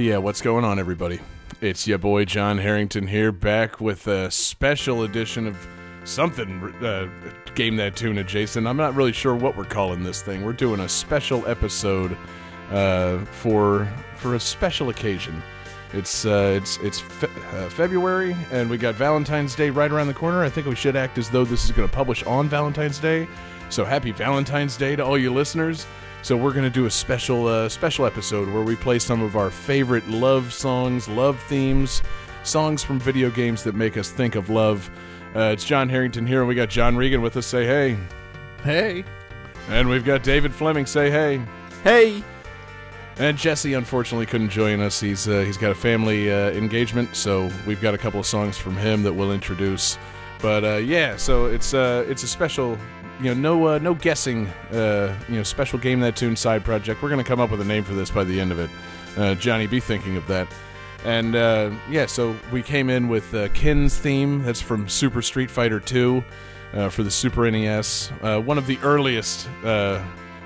Yeah, what's going on, everybody? It's your boy John Harrington here, back with a special edition of something uh, game that tune adjacent. I'm not really sure what we're calling this thing. We're doing a special episode uh, for for a special occasion. It's uh, it's it's fe- uh, February, and we got Valentine's Day right around the corner. I think we should act as though this is going to publish on Valentine's Day. So happy Valentine's Day to all you listeners. So we're going to do a special uh, special episode where we play some of our favorite love songs, love themes, songs from video games that make us think of love. Uh, it's John Harrington here, and we got John Regan with us. Say hey, Hey. and we've got David Fleming. Say hey. Hey. And Jesse unfortunately couldn't join us. He's uh, he's got a family uh, engagement, so we've got a couple of songs from him that we'll introduce. But uh, yeah, so it's uh, it's a special, you know, no uh, no guessing, uh, you know, special game that tune side project. We're gonna come up with a name for this by the end of it. Uh, Johnny, be thinking of that. And uh, yeah, so we came in with uh, Ken's theme. That's from Super Street Fighter 2 uh, for the Super NES. Uh, one of the earliest uh,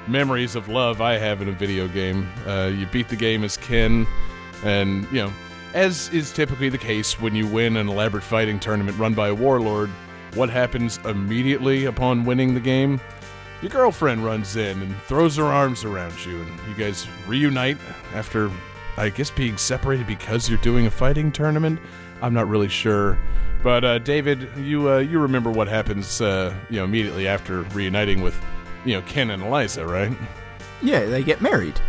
memories of love I have in a video game. Uh, you beat the game as Kin, and you know, as is typically the case when you win an elaborate fighting tournament run by a warlord, what happens immediately upon winning the game? Your girlfriend runs in and throws her arms around you, and you guys reunite after, I guess, being separated because you're doing a fighting tournament. I'm not really sure, but uh, David, you uh, you remember what happens, uh, you know, immediately after reuniting with, you know, Ken and Eliza, right? Yeah, they get married.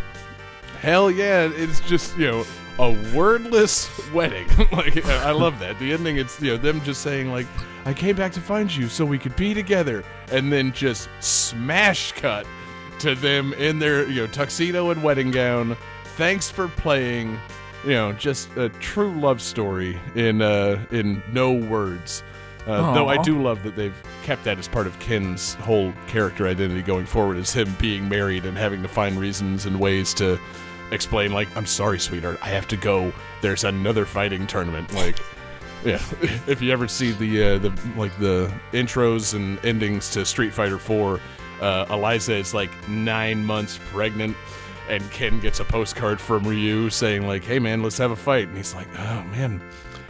Hell yeah, it's just, you know, a wordless wedding. like I love that. The ending it's, you know, them just saying like I came back to find you so we could be together and then just smash cut to them in their, you know, tuxedo and wedding gown. Thanks for playing, you know, just a true love story in uh in no words. Uh, though I do love that they've kept that as part of Ken's whole character identity going forward, is him being married and having to find reasons and ways to explain, like, "I'm sorry, sweetheart, I have to go. There's another fighting tournament." Like, yeah, if you ever see the uh, the like the intros and endings to Street Fighter Four, uh, Eliza is like nine months pregnant. And Ken gets a postcard from Ryu saying like, "Hey man, let's have a fight." And he's like, "Oh man,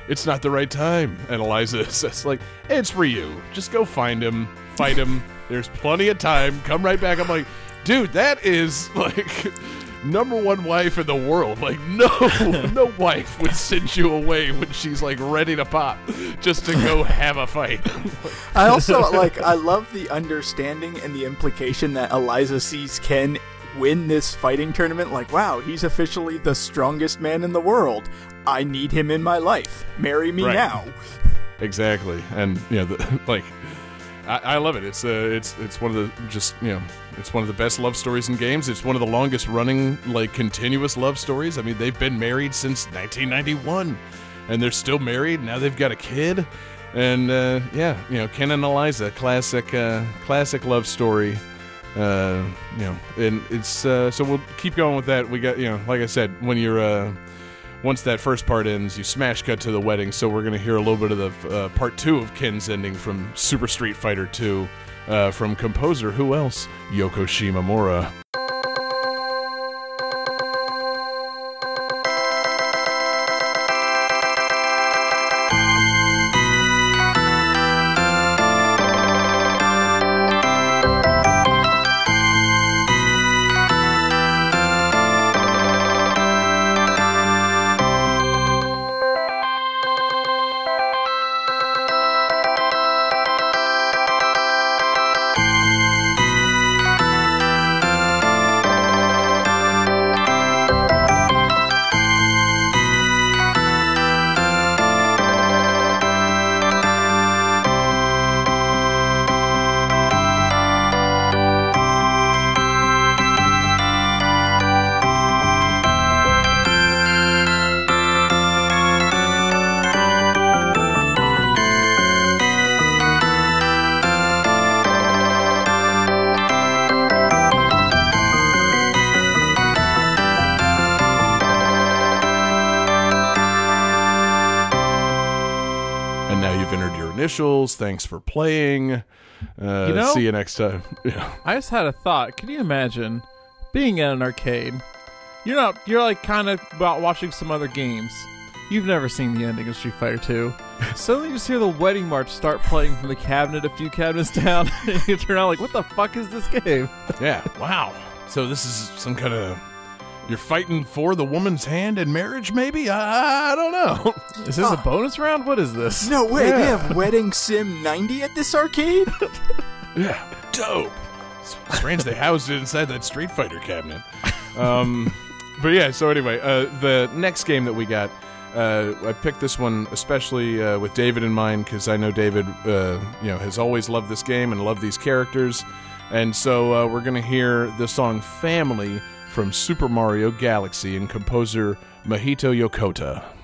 it's not the right time. And Eliza says, like, it's Ryu. Just go find him, fight him. There's plenty of time. Come right back. I'm like, dude, that is like number one wife in the world. Like, no, no wife would send you away when she's like ready to pop just to go have a fight. I also like I love the understanding and the implication that Eliza sees Ken win this fighting tournament like wow, he's officially the strongest man in the world. I need him in my life. Marry me Right. now. exactly. And you know, the, like, I, I love it. It's uh, it's it's one of the just you know, it's one of the best love stories in games. It's one of the longest running like continuous love stories. I mean, they've been married since 1991, and they're still married. Now they've got a kid, and uh, yeah, you know, Ken and Eliza, classic uh, classic love story. Uh, you know, and it's uh, so we'll keep going with that. We got you know, like I said, when you're uh, once that first part ends, you smash cut to the wedding. So we're gonna hear a little bit of the uh, part two of Ken's ending from Super Street Fighter Two, uh, from composer who else? Yoko Shimomura. Thanks for playing. Uh, You know- see you next time. Yeah. I just had a thought. Can you imagine being in an arcade, you're not you're like kind of about watching some other games. You've never seen the ending of Street Fighter 2. Suddenly you just hear the wedding march start playing from the cabinet a few cabinets down, and you turn out like, what the fuck is this game? Yeah. Wow. So this is some kind of you're fighting for the woman's hand in marriage, maybe? I, I don't know. Is this a bonus round? What is this? No way, they have Wedding Sim 90 at this arcade? Yeah, dope. It's strange they housed it inside that Street Fighter cabinet. Um, but yeah, so anyway, uh, the next game that we got, uh, I picked this one especially uh, with David in mind because I know David, uh, you know, has always loved this game and loved these characters, and so uh, we're gonna hear the song "Family" from Super Mario Galaxy and composer Mahito Yokota.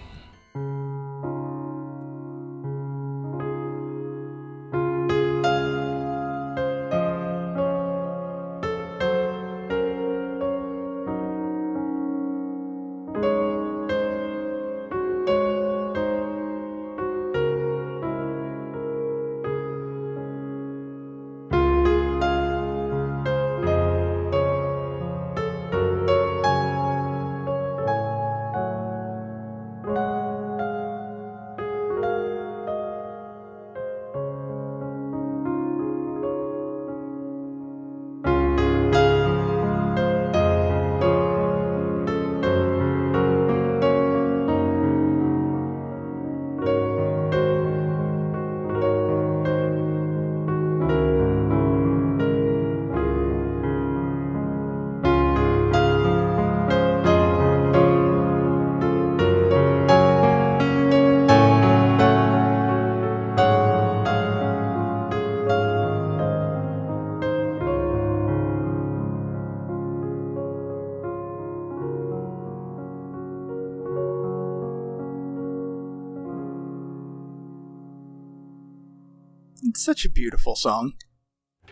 Such a beautiful song.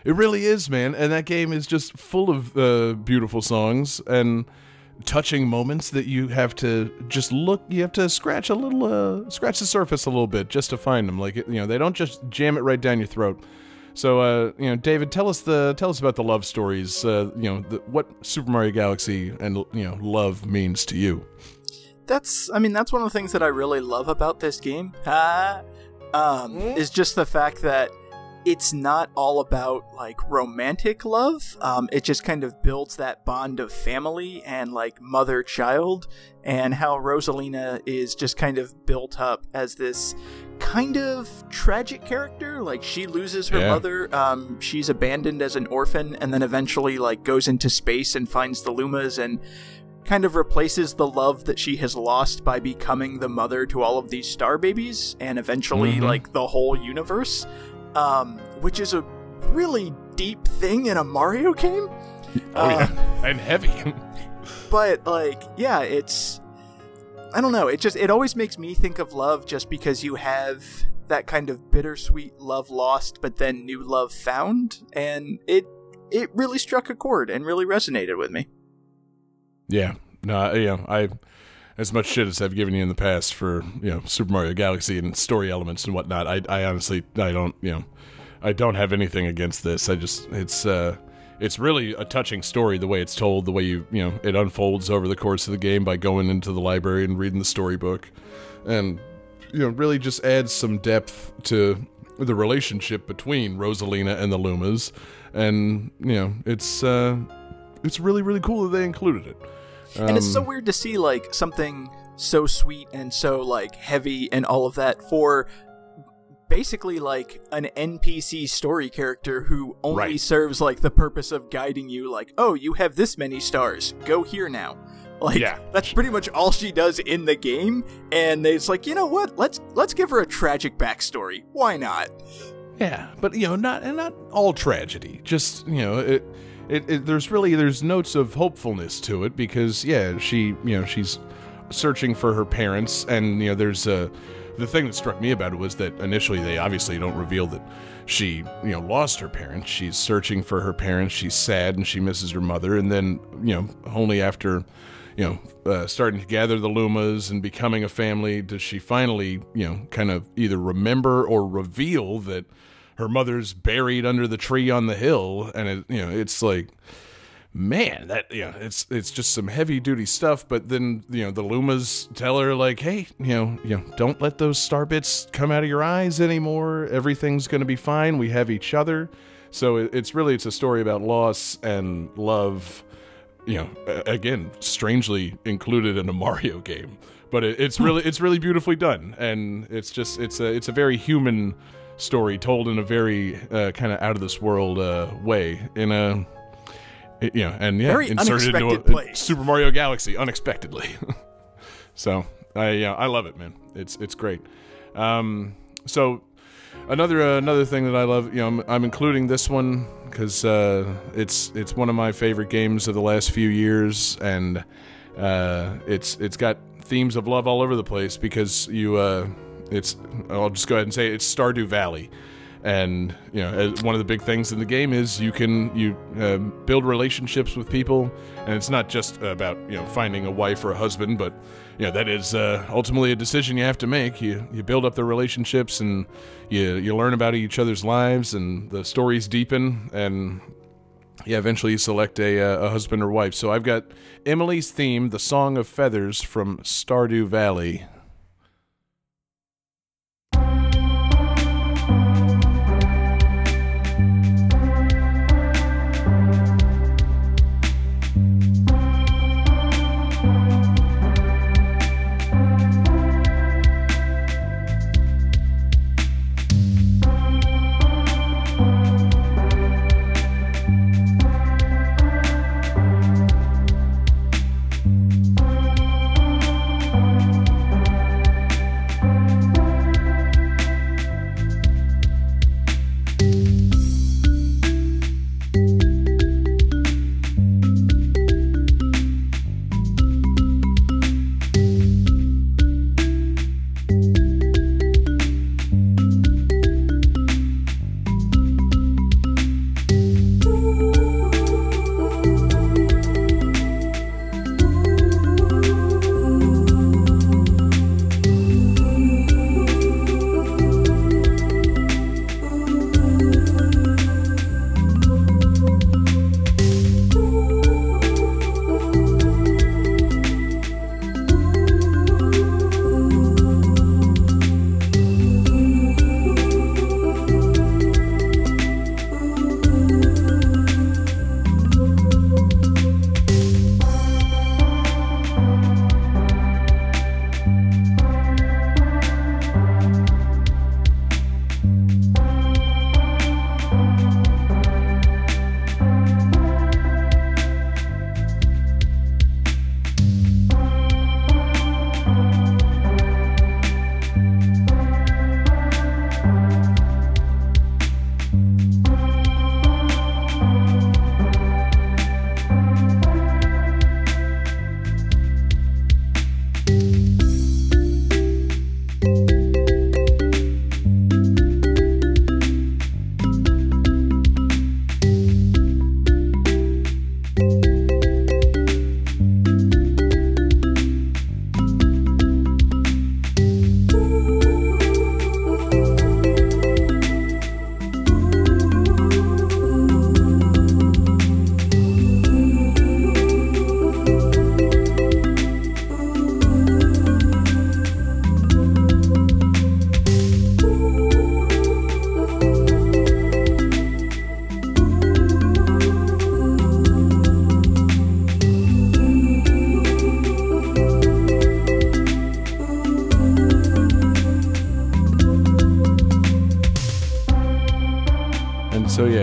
It really is, man. And that game is just full of uh, beautiful songs and touching moments that you have to just look. You have to scratch a little, uh, scratch the surface a little bit just to find them. Like you know, they don't just jam it right down your throat. So, uh, you know, David, tell us the tell us about the love stories. Uh, you know, the, what Super Mario Galaxy and you know love means to you. That's, I mean, that's one of the things that I really love about this game. Ah, um, is just the fact that it's not all about like romantic love. Um, it just kind of builds that bond of family and like mother child, and how Rosalina is just kind of built up as this kind of tragic character. Like she loses her Yeah. mother, um, she's abandoned as an orphan, and then eventually like goes into space and finds the Lumas and kind of replaces the love that she has lost by becoming the mother to all of these star babies and eventually Mhm. like the whole universe um, which is a really deep thing in a mario game. Oh Uh, yeah, and heavy. but like yeah it's i don't know it just it always makes me think of love just because you have that kind of bittersweet love lost but then new love found and it it really struck a chord and really resonated with me. Yeah, no, know, I as much shit as I've given you in the past for you know Super Mario Galaxy and story elements and whatnot. I, I honestly, I don't, you know, I don't have anything against this. I just, it's, uh, it's really a touching story the way it's told, the way you, you know, it unfolds over the course of the game by going into the library and reading the storybook, and you know, really just adds some depth to the relationship between Rosalina and the Lumas, and you know, it's, uh, it's really, really cool that they included it. And it's so Um, weird to see like something so sweet and so like heavy and all of that for basically like an npc story character who only Right. serves like the purpose of guiding you like oh you have this many stars go here now like Yeah. that's pretty much all she does in the game and it's like you know what let's let's give her a tragic backstory why not Yeah, but you know, not and not all tragedy. Just you know, it, it, it there's really there's notes of hopefulness to it because yeah, she you know she's searching for her parents, and you know there's a the thing that struck me about it was that initially they obviously don't reveal that she you know lost her parents. She's searching for her parents. She's sad and she misses her mother, and then you know only after you know, uh, starting to gather the Lumas and becoming a family, does she finally, you know, kind of either remember or reveal that her mother's buried under the tree on the hill? And it, you know, it's like, man, that you know, it's it's just some heavy duty stuff. But then you know, the Lumas tell her like, hey, you know, you know, don't let those star bits come out of your eyes anymore. Everything's going to be fine. We have each other. So it, it's really it's a story about loss and love. You know, again, strangely included in a Mario game, but it, it's hmm. really it's really beautifully done, and it's just it's a it's a very human story told in a very uh, kind of out of this world uh, way in a you know, and yeah, Very inserted into a, unexpected place. Super Mario Galaxy unexpectedly. so I yeah, I love it, man. It's it's great. Um, so another uh, another thing that I love, you know, I'm, I'm including this one because uh, it's it's one of my favorite games of the last few years, and uh, it's it's got themes of love all over the place because you uh, it's I'll just go ahead and say it, it's Stardew Valley. And you know one of the big things in the game is you can you uh, build relationships with people. And it's not just about you know finding a wife or a husband but you know that is uh, ultimately a decision you have to make. You you build up the relationships and you you learn about each other's lives and the stories deepen. And yeah eventually you select a, uh, a husband or wife. So i've got emily's theme the song of feathers from stardew valley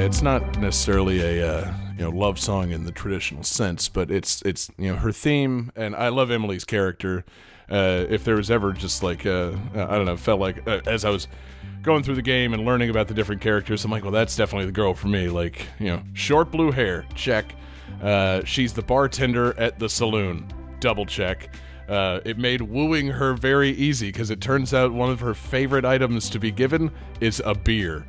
it's not necessarily a uh, you know love song in the traditional sense, but it's it's you know her theme, and I love Emily's character. Uh, if there was ever just like uh, I don't know, felt like uh, as I was going through the game and learning about the different characters, I'm like, well, that's definitely the girl for me. Like you know, short blue hair, check. Uh, she's the bartender at the saloon, double check. Uh, it made wooing her very easy because it turns out one of her favorite items to be given is a beer.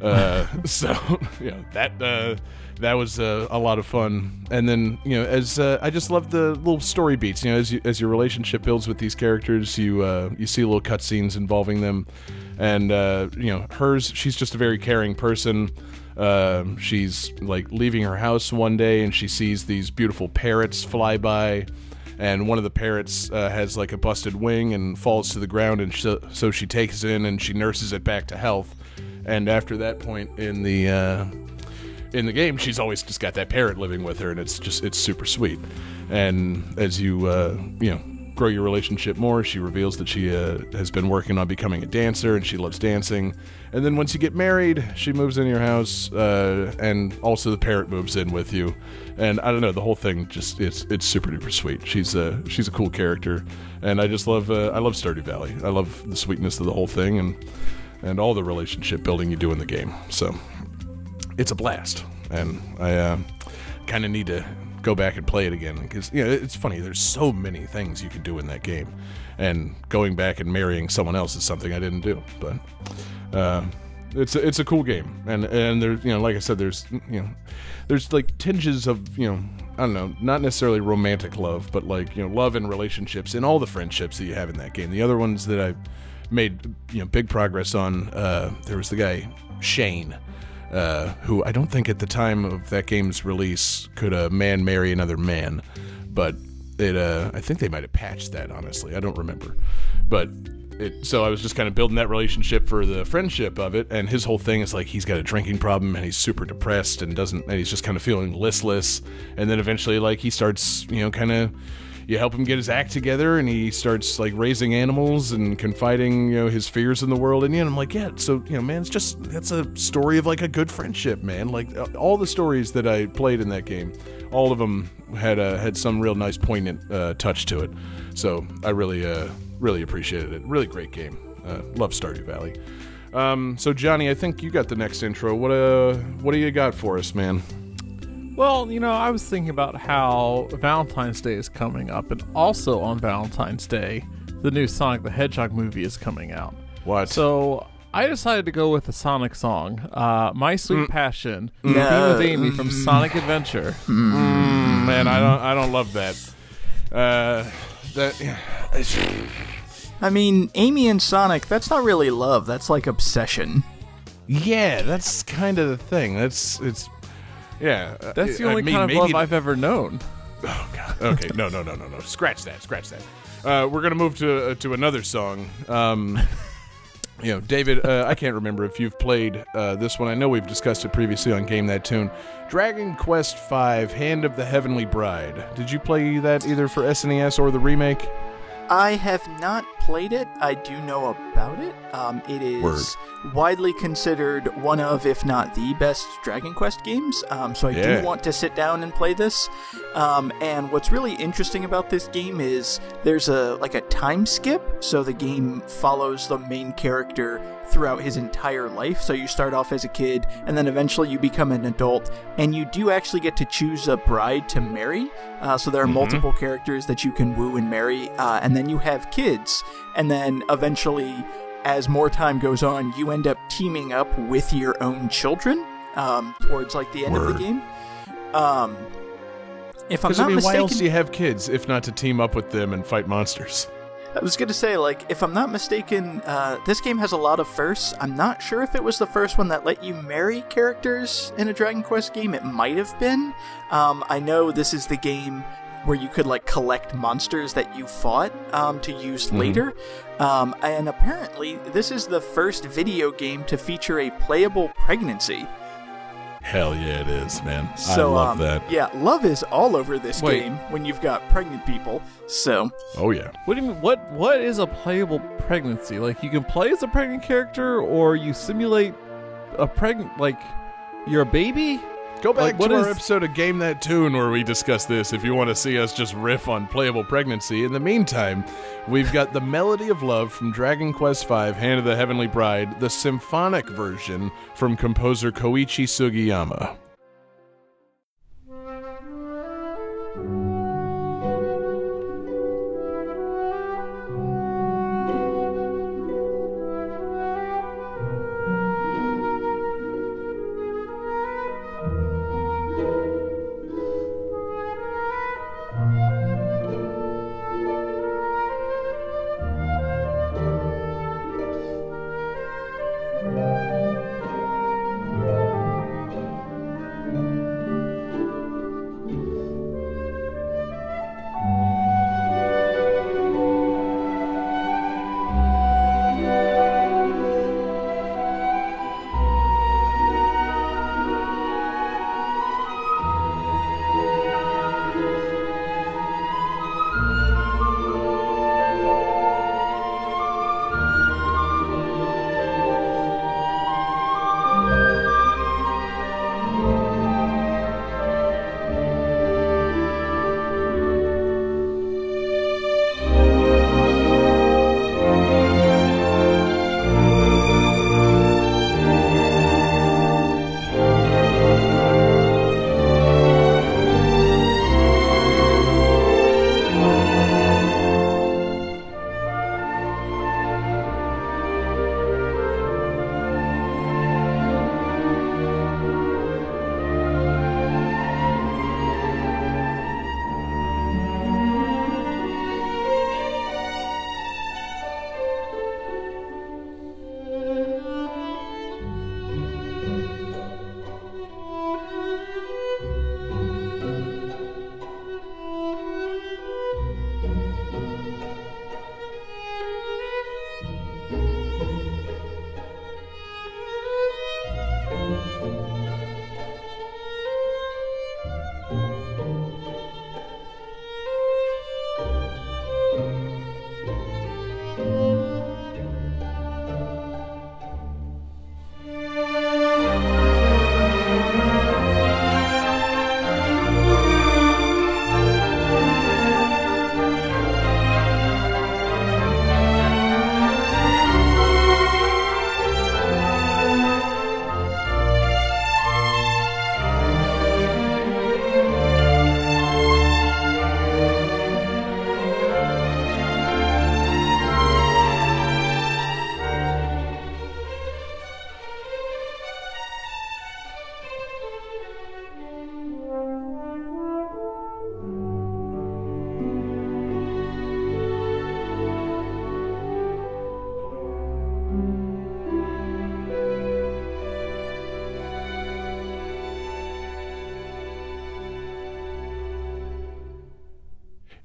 Uh, so you know that uh, that was uh, a lot of fun. And then you know, as uh, I just love the little story beats. You know, as you, as your relationship builds with these characters, you uh, you see little cutscenes involving them. And uh, you know, hers, she's just a very caring person. She's like leaving her house one day and she sees these beautiful parrots fly by, and one of the parrots uh, has like a busted wing and falls to the ground, and so, so she takes it in and she nurses it back to health. And after that point in the uh, in the game, she's always just got that parrot living with her, and it's just it's super sweet. And as you uh, you know grow your relationship more, she reveals that she uh, has been working on becoming a dancer, and she loves dancing. And then once you get married, she moves in your house, uh, and also the parrot moves in with you. And I don't know, the whole thing just it's it's super duper sweet. She's a she's a cool character, and I just love uh, I love Stardew Valley. I love the sweetness of the whole thing, and and all the relationship building you do in the game. So it's a blast, and I uh, kind of need to go back and play it again because you know it's funny. There's so many things you can do in that game, and going back and marrying someone else is something I didn't do. But uh, it's a, it's a cool game, and and there's you know like I said, there's you know there's like tinges of you know I don't know, not necessarily romantic love, but like you know love and relationships and all the friendships that you have in that game. The other ones that I made you know big progress on. Uh, there was the guy Shane, uh, who I don't think at the time of that game's release could a man marry another man, but it. Uh, I think they might have patched that. Honestly, I don't remember, but. It, so I was just kind of building that relationship for the friendship of it, and his whole thing is like he's got a drinking problem and he's super depressed and doesn't, and he's just kind of feeling listless, and then eventually like he starts, you know, kind of you help him get his act together and he starts like raising animals and confiding you know his fears in the world. And you know I'm like yeah so you know man it's just that's a story of like a good friendship man. Like all the stories that I played in that game all of them had uh, had some real nice poignant uh, touch to it. So I really uh, really appreciated it. Really great game. Uh, love Stardew Valley. Um, so Johnny I think you got the next intro. What uh what do you got for us man Well, you know, I was thinking about how Valentine's Day is coming up, and also on Valentine's Day, the new Sonic the Hedgehog movie is coming out. what So I decided to go with a Sonic song, uh, "My Sweet Passion," No. theme with Amy from Sonic Adventure. Mm, man, I don't, I don't love that. Uh, that it's- I mean, Amy and Sonic, that's not really love, that's like obsession. yeah, that's kind of the thing. That's it's, yeah. uh, That's the I only mean, kind of maybe- love I've ever known. Oh God. Okay, no, no, no, no, no. Scratch that. Scratch that. Uh, we're gonna move to uh, to another song. Um, you know, David, uh, I can't remember if you've played uh, this one. I know we've discussed it previously on Game That Tune. Dragon Quest V: Hand of the Heavenly Bride. Did you play that either for SNES or the remake? I have not played it. I do know about it. Um, it is Word. widely considered one of, if not the best Dragon Quest games. Um, so I Yeah. do want to sit down and play this. Um, and what's really interesting about this game is there's a like a time skip. So the game follows the main character throughout his entire life. So you start off as a kid, and then eventually you become an adult, and you do actually get to choose a bride to marry. Uh, so there are multiple characters that you can woo and marry, uh, and then you have kids, and then eventually, as more time goes on, you end up teaming up with your own children um, towards like the end of the game. Um, if I'm Because I not mean, mistaken, why else do you have kids if not to team up with them and fight monsters? I was gonna say, like, if I'm not mistaken, uh, this game has a lot of firsts. I'm not sure if it was the first one that let you marry characters in a Dragon Quest game. It might have been. Um, I know this is the game where you could like collect monsters that you fought um, to use later. Um, and apparently, this is the first video game to feature a playable pregnancy. Hell yeah, it is, man. So, I love um, that. Yeah, love is all over this Wait. game when you've got pregnant people. So, Oh yeah. What do you mean? What What is a playable pregnancy? Like you can play as a pregnant character, or you simulate a pregnant, like you're a baby. Go back Like, to our is- episode of Game That Tune where we discuss this if you want to see us just riff on playable pregnancy. In the meantime, we've got the Melody of Love from Dragon Quest V Hand of the Heavenly Bride, the symphonic version from composer Koichi Sugiyama.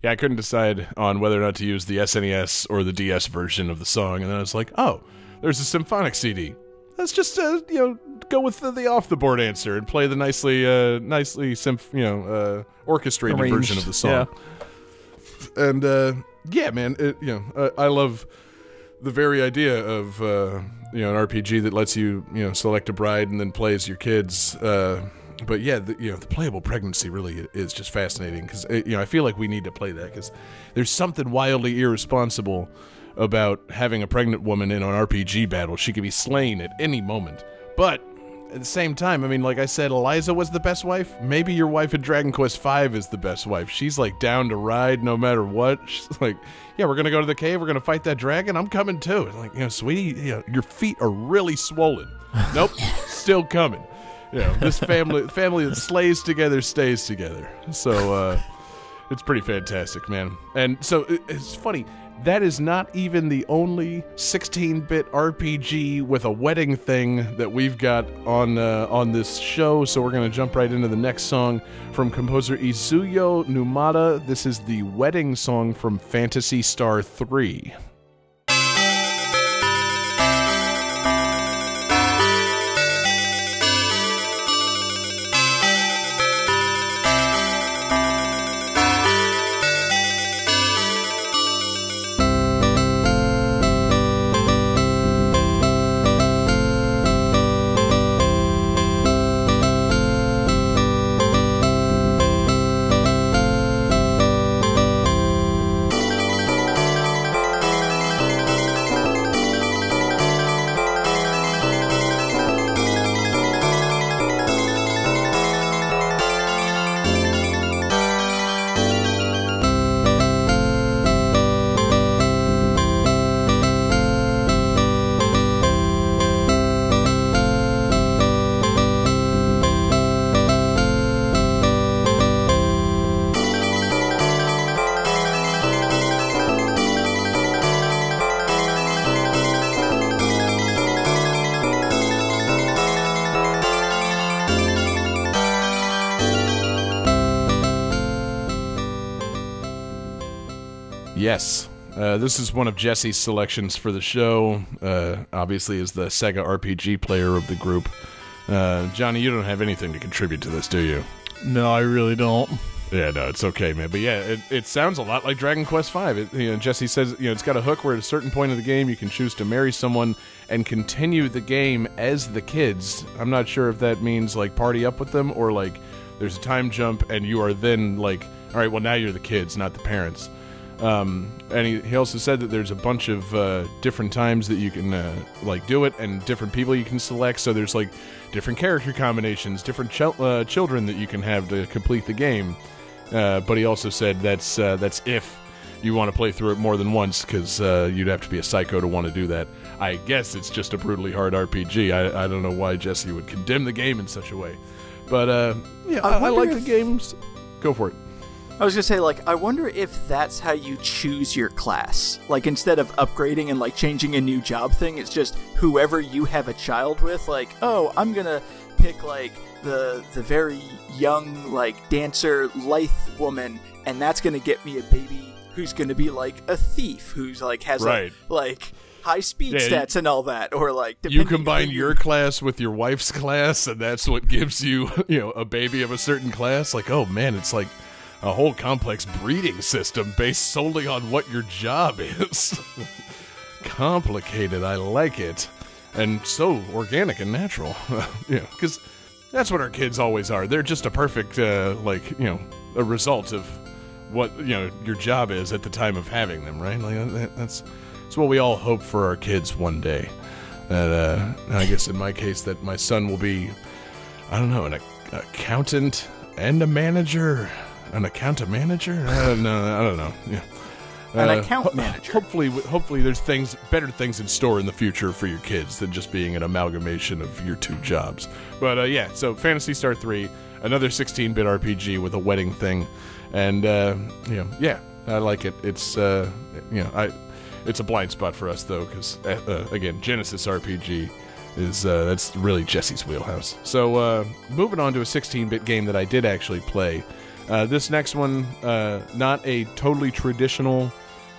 Yeah, I couldn't decide on whether or not to use the SNES or the DS version of the song, and then I was like, oh, there's a symphonic CD. Let's just uh, you know go with the, the off the board answer and play the nicely uh, nicely symph- you know uh, orchestrated Arranged, version of the song. And uh, yeah, man, it, you know uh, I love the very idea of uh, you know an RPG that lets you you know select a bride and then play as your kids. Uh, but yeah, the, you know the playable pregnancy really is just fascinating because eh, you know I feel like we need to play that because there's something wildly irresponsible about having a pregnant woman in an RPG battle. She could be slain at any moment, but at the same time, I mean, like I said, Eliza was the best wife. Maybe your wife in Dragon Quest V is the best wife. She's like down to ride no matter what. She's like, yeah, we're gonna go to the cave. We're gonna fight that dragon. I'm coming too. And like, you know, sweetie, you know, your feet are really swollen. Nope, still coming. Know, this family family that slays together stays together. So uh, it's pretty fantastic, man. And so it, it's funny. That is not even the only 16-bit RPG with a wedding thing that we've got on uh, on this show. So we're gonna jump right into the next song from composer Izuho Numata. This is the wedding song from Phantasy Star 3. Uh, this is one of Jesse's selections for the show. Uh, obviously, is the Sega RPG player of the group. Uh, Johnny, you don't have anything to contribute to this, do you? No, I really don't. Yeah, no, it's okay, man. But yeah, it, it sounds a lot like Dragon Quest V. It, you know, Jesse says you know it's got a hook where at a certain point of the game you can choose to marry someone and continue the game as the kids. I'm not sure if that means like party up with them or like there's a time jump and you are then like, all right, well now you're the kids, not the parents. Um, and he, he also said that there's a bunch of uh, different times that you can uh, like do it and different people you can select. So there's like different character combinations, different chil- uh, children that you can have to complete the game. Uh, but he also said that's uh, that's if you want to play through it more than once because uh, you'd have to be a psycho to want to do that. I guess it's just a brutally hard RPG. I, I don't know why Jesse would condemn the game in such a way, but uh, yeah, I I, I like the games. Go for it. I was gonna say, like, I wonder if that's how you choose your class. Like, instead of upgrading and like changing a new job thing, it's just whoever you have a child with. Like, oh, I'm gonna pick like the the very young like dancer lithe woman, and that's gonna get me a baby who's gonna be like a thief, who's like has Right. like, like high speed Yeah, you- stats and all that, or like you combine your class with your wife's class and that's what gives you you know a baby of a certain class like oh man it's like a whole complex breeding system based solely on what your job is. Complicated i like it. And so organic and natural. Know because that's what our kids always are. They're just a perfect uh, like you know a result of what you know your job is at the time of having them right? Like that, that's that's what we all hope for our kids one day. That uh, I guess in my case that my son will be I don't know an ac- accountant and a manager an accountant manager I don't know I don't know yeah An Uh, account ho- manager. hopefully hopefully there's things better things in store in the future for your kids than just being an amalgamation of your two jobs but uh, yeah so Phantasy Star 3 another 16-bit RPG with a wedding thing and uh, you know yeah I like it it's uh, you know I it's a blind spot for us though, because uh, uh, again, Genesis RPG is uh, that's really Jesse's wheelhouse. So uh, moving on to a 16-bit game that I did actually play. Uh, this next one, uh, not a totally traditional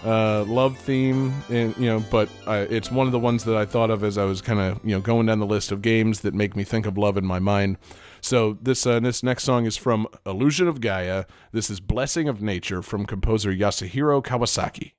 uh, love theme, you know, but uh, it's one of the ones that I thought of as I was kind of you know going down the list of games that make me think of love in my mind. So this uh, this next song is from Illusion of Gaia. This is Blessing of Nature from composer Yasuhiro Kawasaki.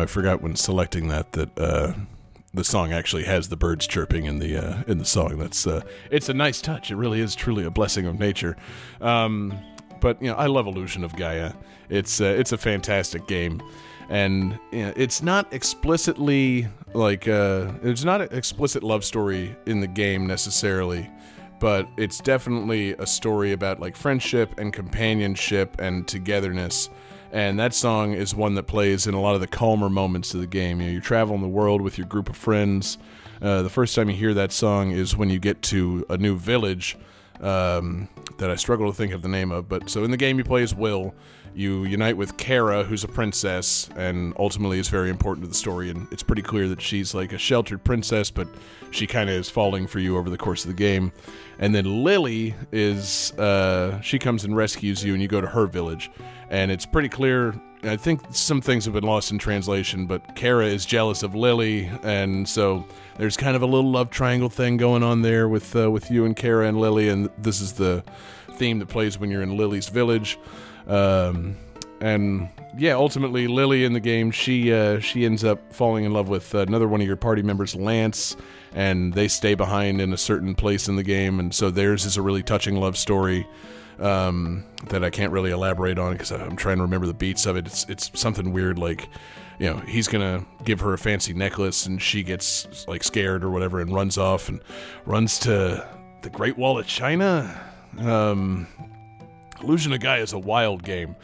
I forgot when selecting that that uh, the song actually has the birds chirping in the uh, in the song. That's uh, it's a nice touch. It really is truly a blessing of nature. Um, but you know, I love Illusion of Gaia. It's uh, it's a fantastic game, and you know, it's not explicitly like uh, there's not an explicit love story in the game necessarily, but it's definitely a story about like friendship and companionship and togetherness. And that song is one that plays in a lot of the calmer moments of the game. You know, you're traveling the world with your group of friends. Uh, the first time you hear that song is when you get to a new village um, that I struggle to think of the name of. But so in the game, you play as Will. You unite with Kara, who's a princess, and ultimately is very important to the story. And it's pretty clear that she's like a sheltered princess, but she kind of is falling for you over the course of the game. And then Lily is uh, she comes and rescues you, and you go to her village. And it's pretty clear. I think some things have been lost in translation, but Kara is jealous of Lily, and so there's kind of a little love triangle thing going on there with uh, with you and Kara and Lily, and this is the theme that plays when you're in Lily's village. Um, and yeah, ultimately, Lily in the game, she uh, she ends up falling in love with another one of your party members, Lance, and they stay behind in a certain place in the game, and so theirs is a really touching love story um, that I can't really elaborate on because I'm trying to remember the beats of it. It's it's something weird like you know he's gonna give her a fancy necklace and she gets like scared or whatever and runs off and runs to the Great Wall of China. Um, Illusion of Gaia is a wild game.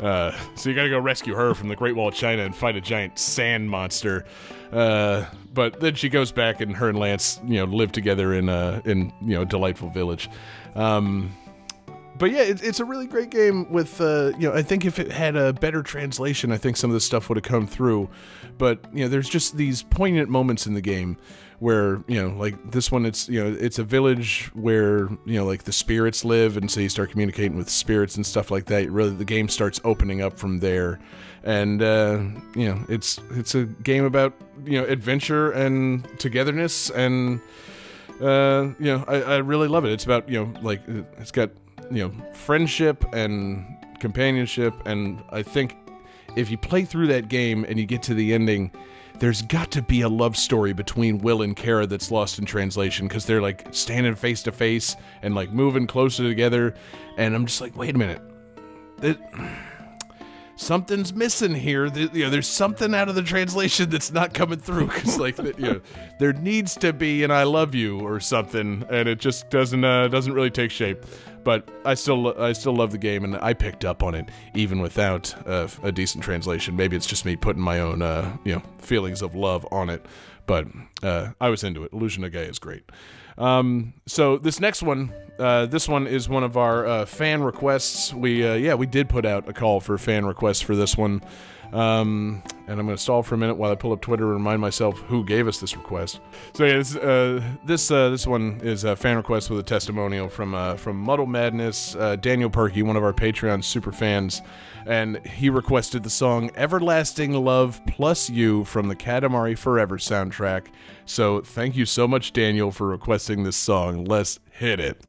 Uh, so you got to go rescue her from the Great Wall of China and fight a giant sand monster. Uh, but then she goes back, and her and Lance, you know, live together in a in you know delightful village. Um, but yeah, it, it's a really great game. With uh, you know, I think if it had a better translation, I think some of this stuff would have come through. But you know, there's just these poignant moments in the game where you know, like this one, it's you know, it's a village where you know, like the spirits live, and so you start communicating with spirits and stuff like that. Really, the game starts opening up from there, and uh, you know, it's it's a game about you know adventure and togetherness and uh, you know, I, I really love it. It's about you know, like it's got you know, friendship and companionship, and I think if you play through that game and you get to the ending, there's got to be a love story between Will and Kara that's lost in translation because they're like standing face to face and like moving closer together, and I'm just like, wait a minute, that something's missing here. You know, there's something out of the translation that's not coming through because, like, you know, there needs to be an "I love you" or something, and it just doesn't uh, doesn't really take shape. But I still I still love the game, and I picked up on it even without uh, a decent translation. Maybe it's just me putting my own uh, you know feelings of love on it, but uh, I was into it. Illusion of Gaia is great. Um, so this next one, uh, this one is one of our uh, fan requests. We uh, yeah we did put out a call for fan requests for this one, um, and I'm going to stall for a minute while I pull up Twitter and remind myself who gave us this request. So yeah, this uh, this, uh, this one is a fan request with a testimonial from uh, from Muddle Madness, uh, Daniel Perky, one of our Patreon super fans, and he requested the song "Everlasting Love Plus You" from the Katamari Forever soundtrack. So thank you so much, Daniel, for requesting this song. Let's hit it.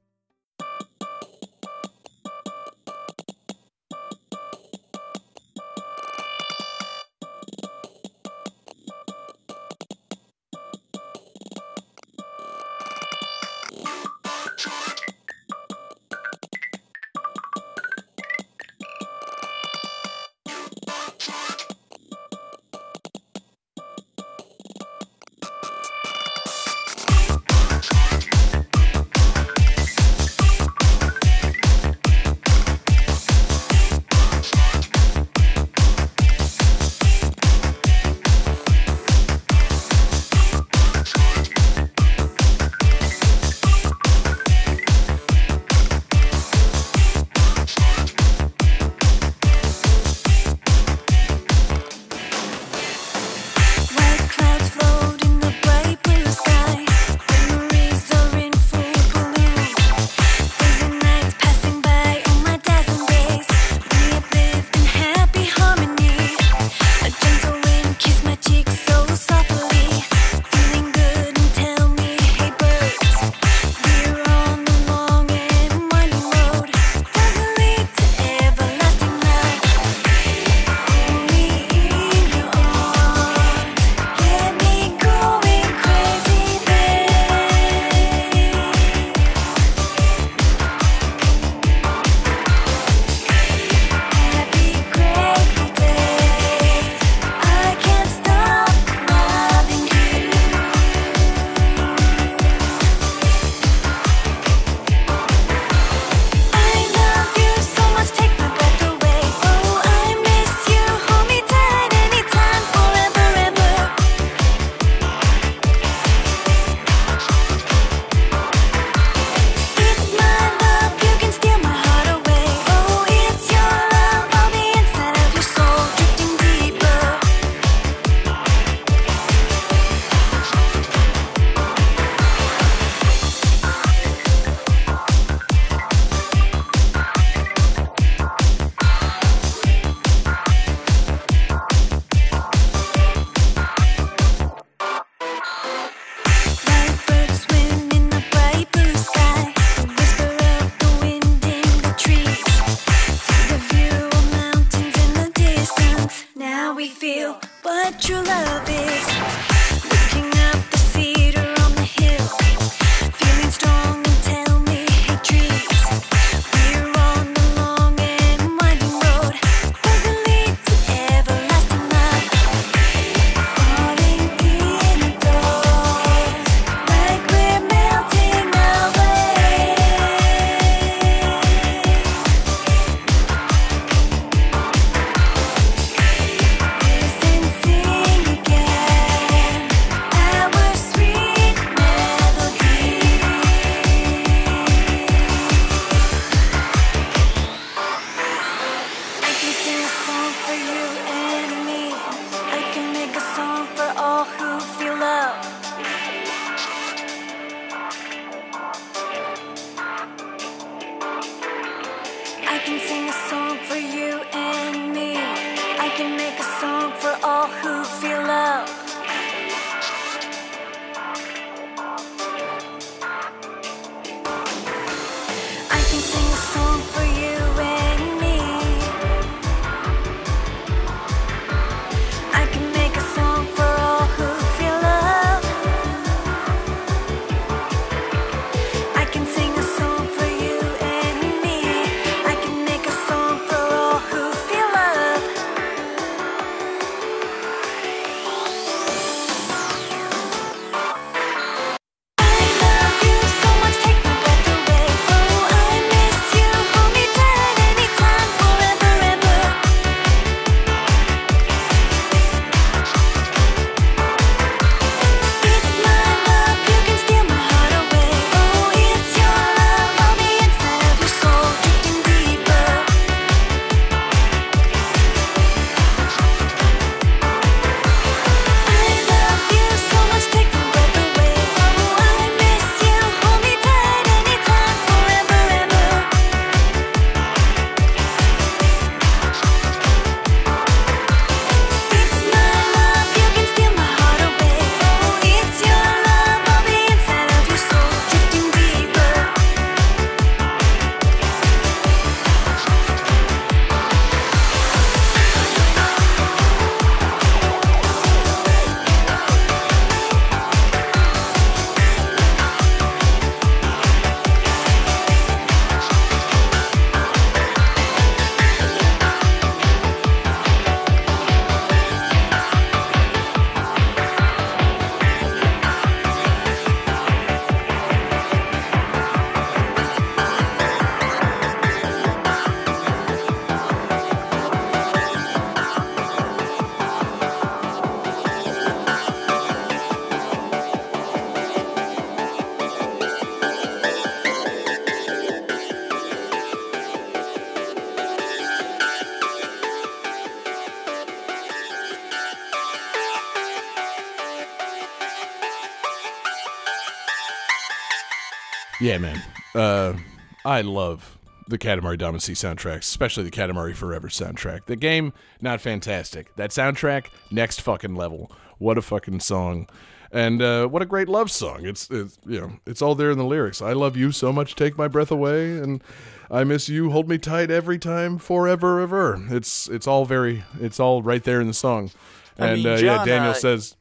I love the Katamari Damacy soundtracks, especially the Katamari Forever soundtrack. The game, not fantastic. That soundtrack, next fucking level. What a fucking song. And uh, what a great love song. It's, it's you know, it's all there in the lyrics. I love you so much, take my breath away, and I miss you, hold me tight every time, forever, ever. It's it's all very, it's all right there in the song. I And mean, uh, yeah, Daniel uh, says,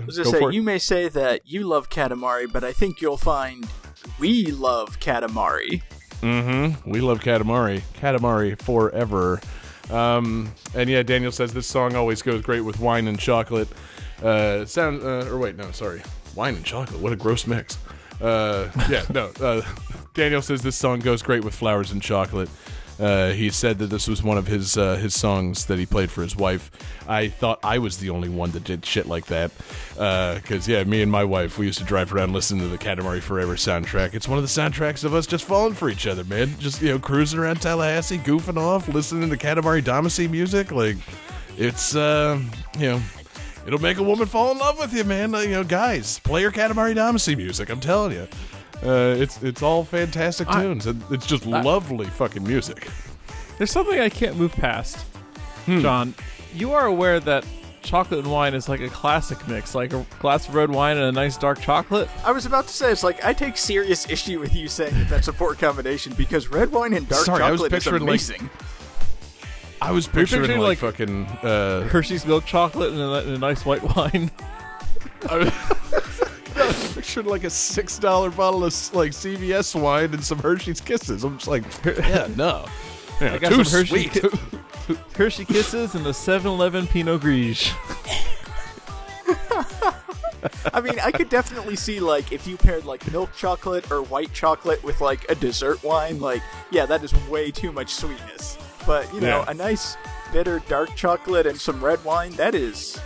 I was Go gonna say, for it. you may say that you love Katamari, but I think you'll find we love Katamari. Mm-hmm. We love Katamari. Katamari forever. Um, and yeah, Daniel says this song always goes great with wine and chocolate. Uh, sound uh, or wait, no, sorry, wine and chocolate. What a gross mix. Uh, yeah, no. Uh, Daniel says this song goes great with flowers and chocolate. Uh, he said that this was one of his uh, his songs that he played for his wife. I thought I was the only one that did shit like that. Because yeah, me and my wife we used to drive around listening to the Katamari Forever soundtrack. It's one of the soundtracks of us just falling for each other, man. Just you know, cruising around Tallahassee, goofing off, listening to Katamari Damacy music. Like it's uh, you know. It'll make a woman fall in love with you, man. You know, guys, play your Katamari Damacy music. I'm telling you, uh, it's it's all fantastic I- tunes. and it's just lovely fucking music. There's something I can't move past. Hmm. John, you are aware that chocolate and wine is like a classic mix, like a glass of red wine and a nice dark chocolate. I was about to say, it's like I take serious issue with you saying that that's a poor combination because red wine and dark Sorry, I was chocolate is picturing, like. I was picturing, picturing, like, like- fucking. Uh, Hershey's milk chocolate and a, and a nice white wine. I was, I like a six dollar bottle of like CVS wine and some Hershey's Kisses. I'm just like, yeah, no, yeah, I got too some Hershey sweet. Ki- Hershey Kisses and the 7-Eleven Pinot Gris. I mean, I could definitely see like if you paired like milk chocolate or white chocolate with like a dessert wine, like yeah, that is way too much sweetness. But you know, Yeah. a nice bitter dark chocolate and some red wine, that is,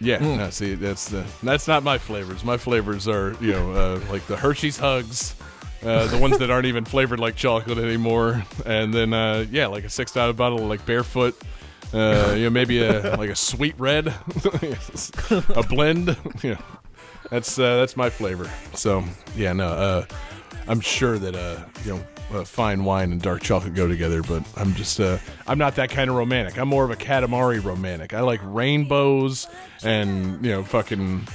Yeah, no, see, that's the that's not my flavors. My flavors are you know uh, like the Hershey's Hugs, Uh, the ones that aren't even flavored like chocolate anymore, and then uh, yeah, like a six dollar bottle of like barefoot, uh, you know, maybe a like a sweet red, a blend. Yeah, that's uh, that's my flavor. So yeah, no, uh, I'm sure that uh, you know. Uh, fine wine and dark chocolate go together, but I'm just uh, I'm not that kind of romantic. I'm more of a Katamari romantic. I like rainbows and you know fucking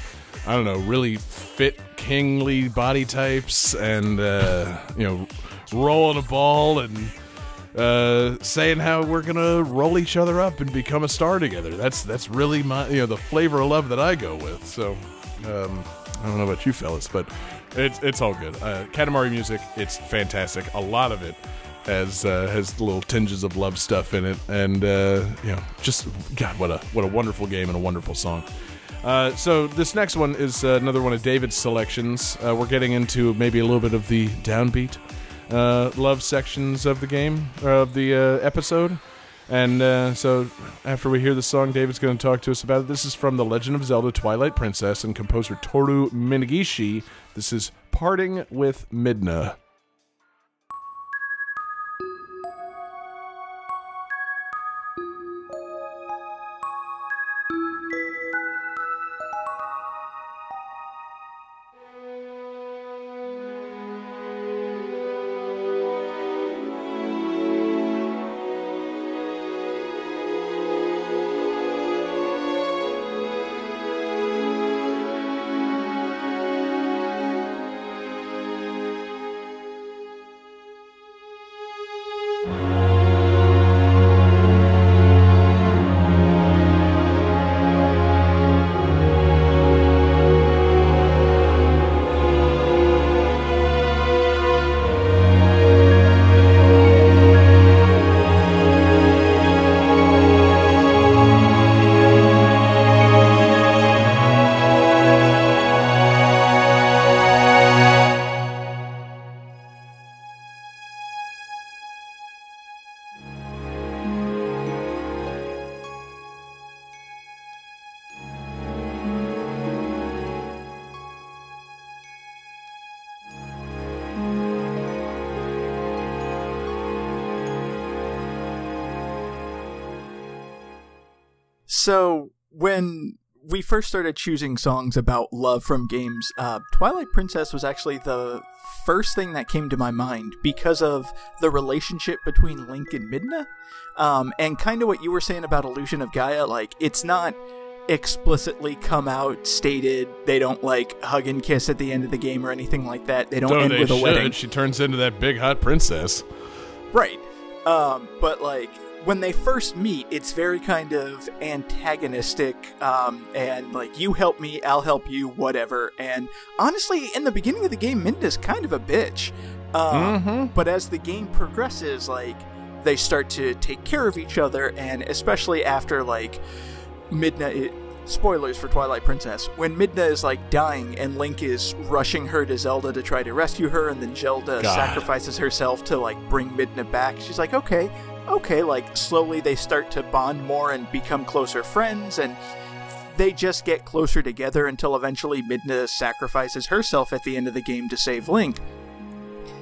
I don't know really fit kingly body types and uh, you know rolling a ball and uh, saying how we're gonna roll each other up and become a star together. That's that's really my you know the flavor of love that I go with. So um, I don't know about you fellas, but it's it's all good. Uh, Katamari music, it's fantastic. A lot of it has uh, has little tinges of love stuff in it, and uh, you know, just God, what a what a wonderful game and a wonderful song. Uh, so this next one is uh, another one of David's selections. Uh, we're getting into maybe a little bit of the downbeat uh, love sections of the game of the uh, episode. And uh, so, after we hear the song, David's going to talk to us about it. This is from The Legend of Zelda Twilight Princess and composer Toru Minegishi. This is Parting with Midna. So when we first started choosing songs about love from games, uh, Twilight Princess was actually the first thing that came to my mind because of the relationship between Link and Midna, um, and kind of what you were saying about Illusion of Gaia. Like it's not explicitly come out stated they don't like hug and kiss at the end of the game or anything like that they don't Though end they with a should. wedding She turns into that big hot princess. Right. Um, but like when they first meet, it's very kind of antagonistic, um, and like you help me, I'll help you, whatever. And honestly, in the beginning of the game, Minda's kind of a bitch. Um, But as the game progresses, like they start to take care of each other, and especially after like Midna. It, spoilers for Twilight Princess. When Midna is like dying and Link is rushing her to Zelda to try to rescue her, and then Zelda God. sacrifices herself to like bring Midna back, she's like, okay, okay. Like slowly they start to bond more and become closer friends, and they just get closer together until eventually Midna sacrifices herself at the end of the game to save Link.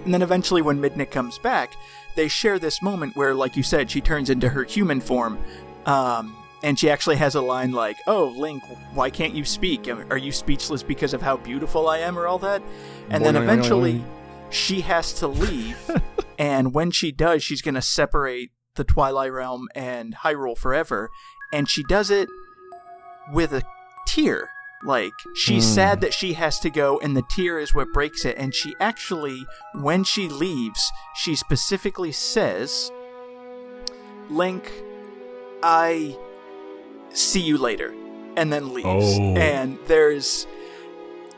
And then eventually, when Midna comes back, they share this moment where, like you said, she turns into her human form. Um, and she actually has a line like, Oh, Link, why can't you speak? Are you speechless because of how beautiful I am, or all that? And then Boing, boing, boing, eventually, boing. she has to leave. and when she does, she's going to separate the Twilight Realm and Hyrule forever. And she does it with a tear. Like, she's hmm. sad that she has to go, and the tear is what breaks it. And she actually, when she leaves, she specifically says, Link, I see you later. And then leaves. Oh. And there's.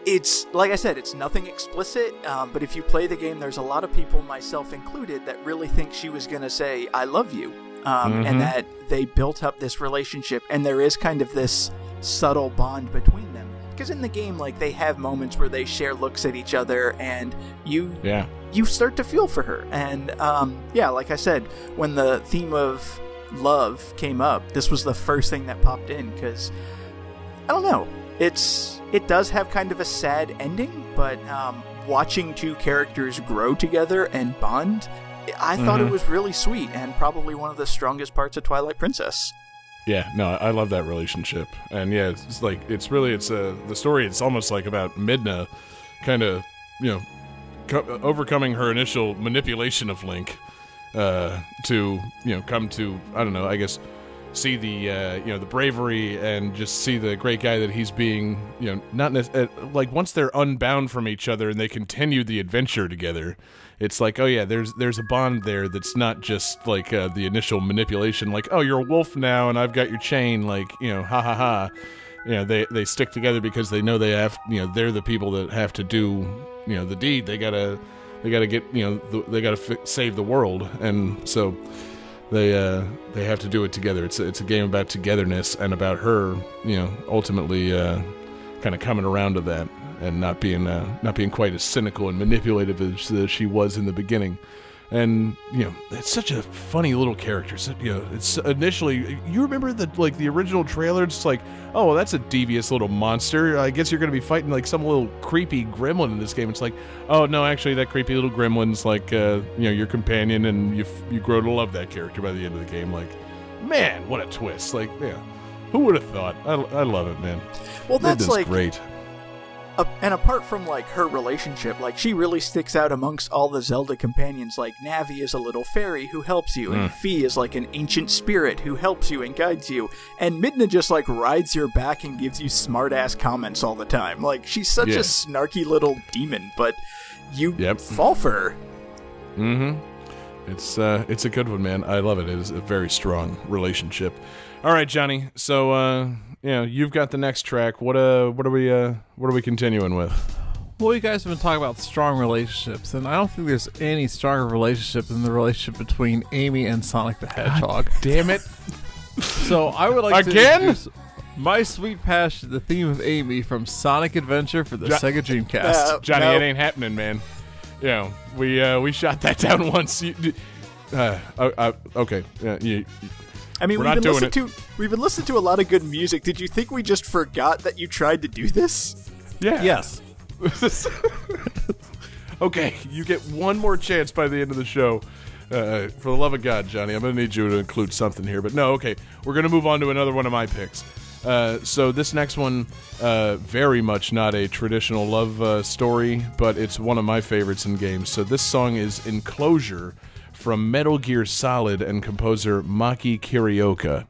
It's, like I said, it's nothing explicit, um, but if you play the game, there's a lot of people, myself included, that really think she was going to say, I love you. Um, Mhm. And that they built up this relationship, and there is kind of this subtle bond between them. Because in the game, like, they have moments where they share looks at each other, and you Yeah. you start to feel for her. And um, yeah, like I said, when the theme of love came up, this was the first thing that popped in because I don't know. It's it does have kind of a sad ending, but um, watching two characters grow together and bond, I thought Mm-hmm. it was really sweet and probably one of the strongest parts of Twilight Princess. Yeah, no, I love that relationship, and yeah, it's like it's really it's uh, the story. It's almost like about Midna, kind of you know, co- overcoming her initial manipulation of Link, uh, to you know come to I don't know, I guess see the uh, you know the bravery and just see the great guy that he's being you know not uh, like once they're unbound from each other and they continue the adventure together it's like oh yeah there's there's a bond there that's not just like uh, the initial manipulation like oh you're a wolf now and I've got your chain like you know ha ha ha. You know they they stick together because they know they have you know they're the people that have to do you know the deed. They gotta they gotta get you know the, they gotta fi- save the world. And so they uh they have to do it together. It's a, it's a game about togetherness and about her you know ultimately uh kind of coming around to that and not being uh, not being quite as cynical and manipulative as uh, she was in the beginning and you know it's such a funny little character. So, you know it's initially you remember the like the original trailer? It's like oh well that's a devious little monster. I guess you're gonna be fighting like some little creepy gremlin in this game. It's like oh no actually that creepy little gremlin's like uh you know your companion and you f- you grow to love that character by the end of the game. Like man what a twist. Like yeah who would have thought? I, I love it man. Well, that's like great and apart from like her relationship, like she really sticks out amongst all the Zelda companions. Like Navi is a little fairy who helps you, and Fi is like an ancient spirit who helps you and guides you, and Midna just like rides your back and gives you smart ass comments all the time. Like she's such Yeah. a snarky little demon, but you Yep. fall for her. Mm-hmm. It's uh, it's a good one, man. I love it. It is a very strong relationship. All right, Johnny. So, uh, you know, you've got the next track. What uh, what are we uh, what are we continuing with? Well, you guys have been talking about strong relationships, and I don't think there's any stronger relationship than the relationship between Amy and Sonic the Hedgehog. Damn it! So I would like Again? to introduce my sweet passion, the theme of Amy from Sonic Adventure for the Jo- Sega Dreamcast. Uh, Johnny, no. it ain't happening, man. You know, we uh, we shot that down once. You, uh, uh, uh, okay, yeah, you, I mean, We're we've not been doing listening to we've been listening to a lot of good music. Did you think we just forgot that you tried to do this? yeah, yes. okay, you get one more chance by the end of the show. Uh, for the love of God, Johnny, I'm going to need you to include something here. But no, okay, we're going to move on to another one of my picks. Uh, so this next one, uh, very much not a traditional love uh, story, but it's one of my favorites in games. So this song is "Enclosure" from Metal Gear Solid and composer Maki Kirioka.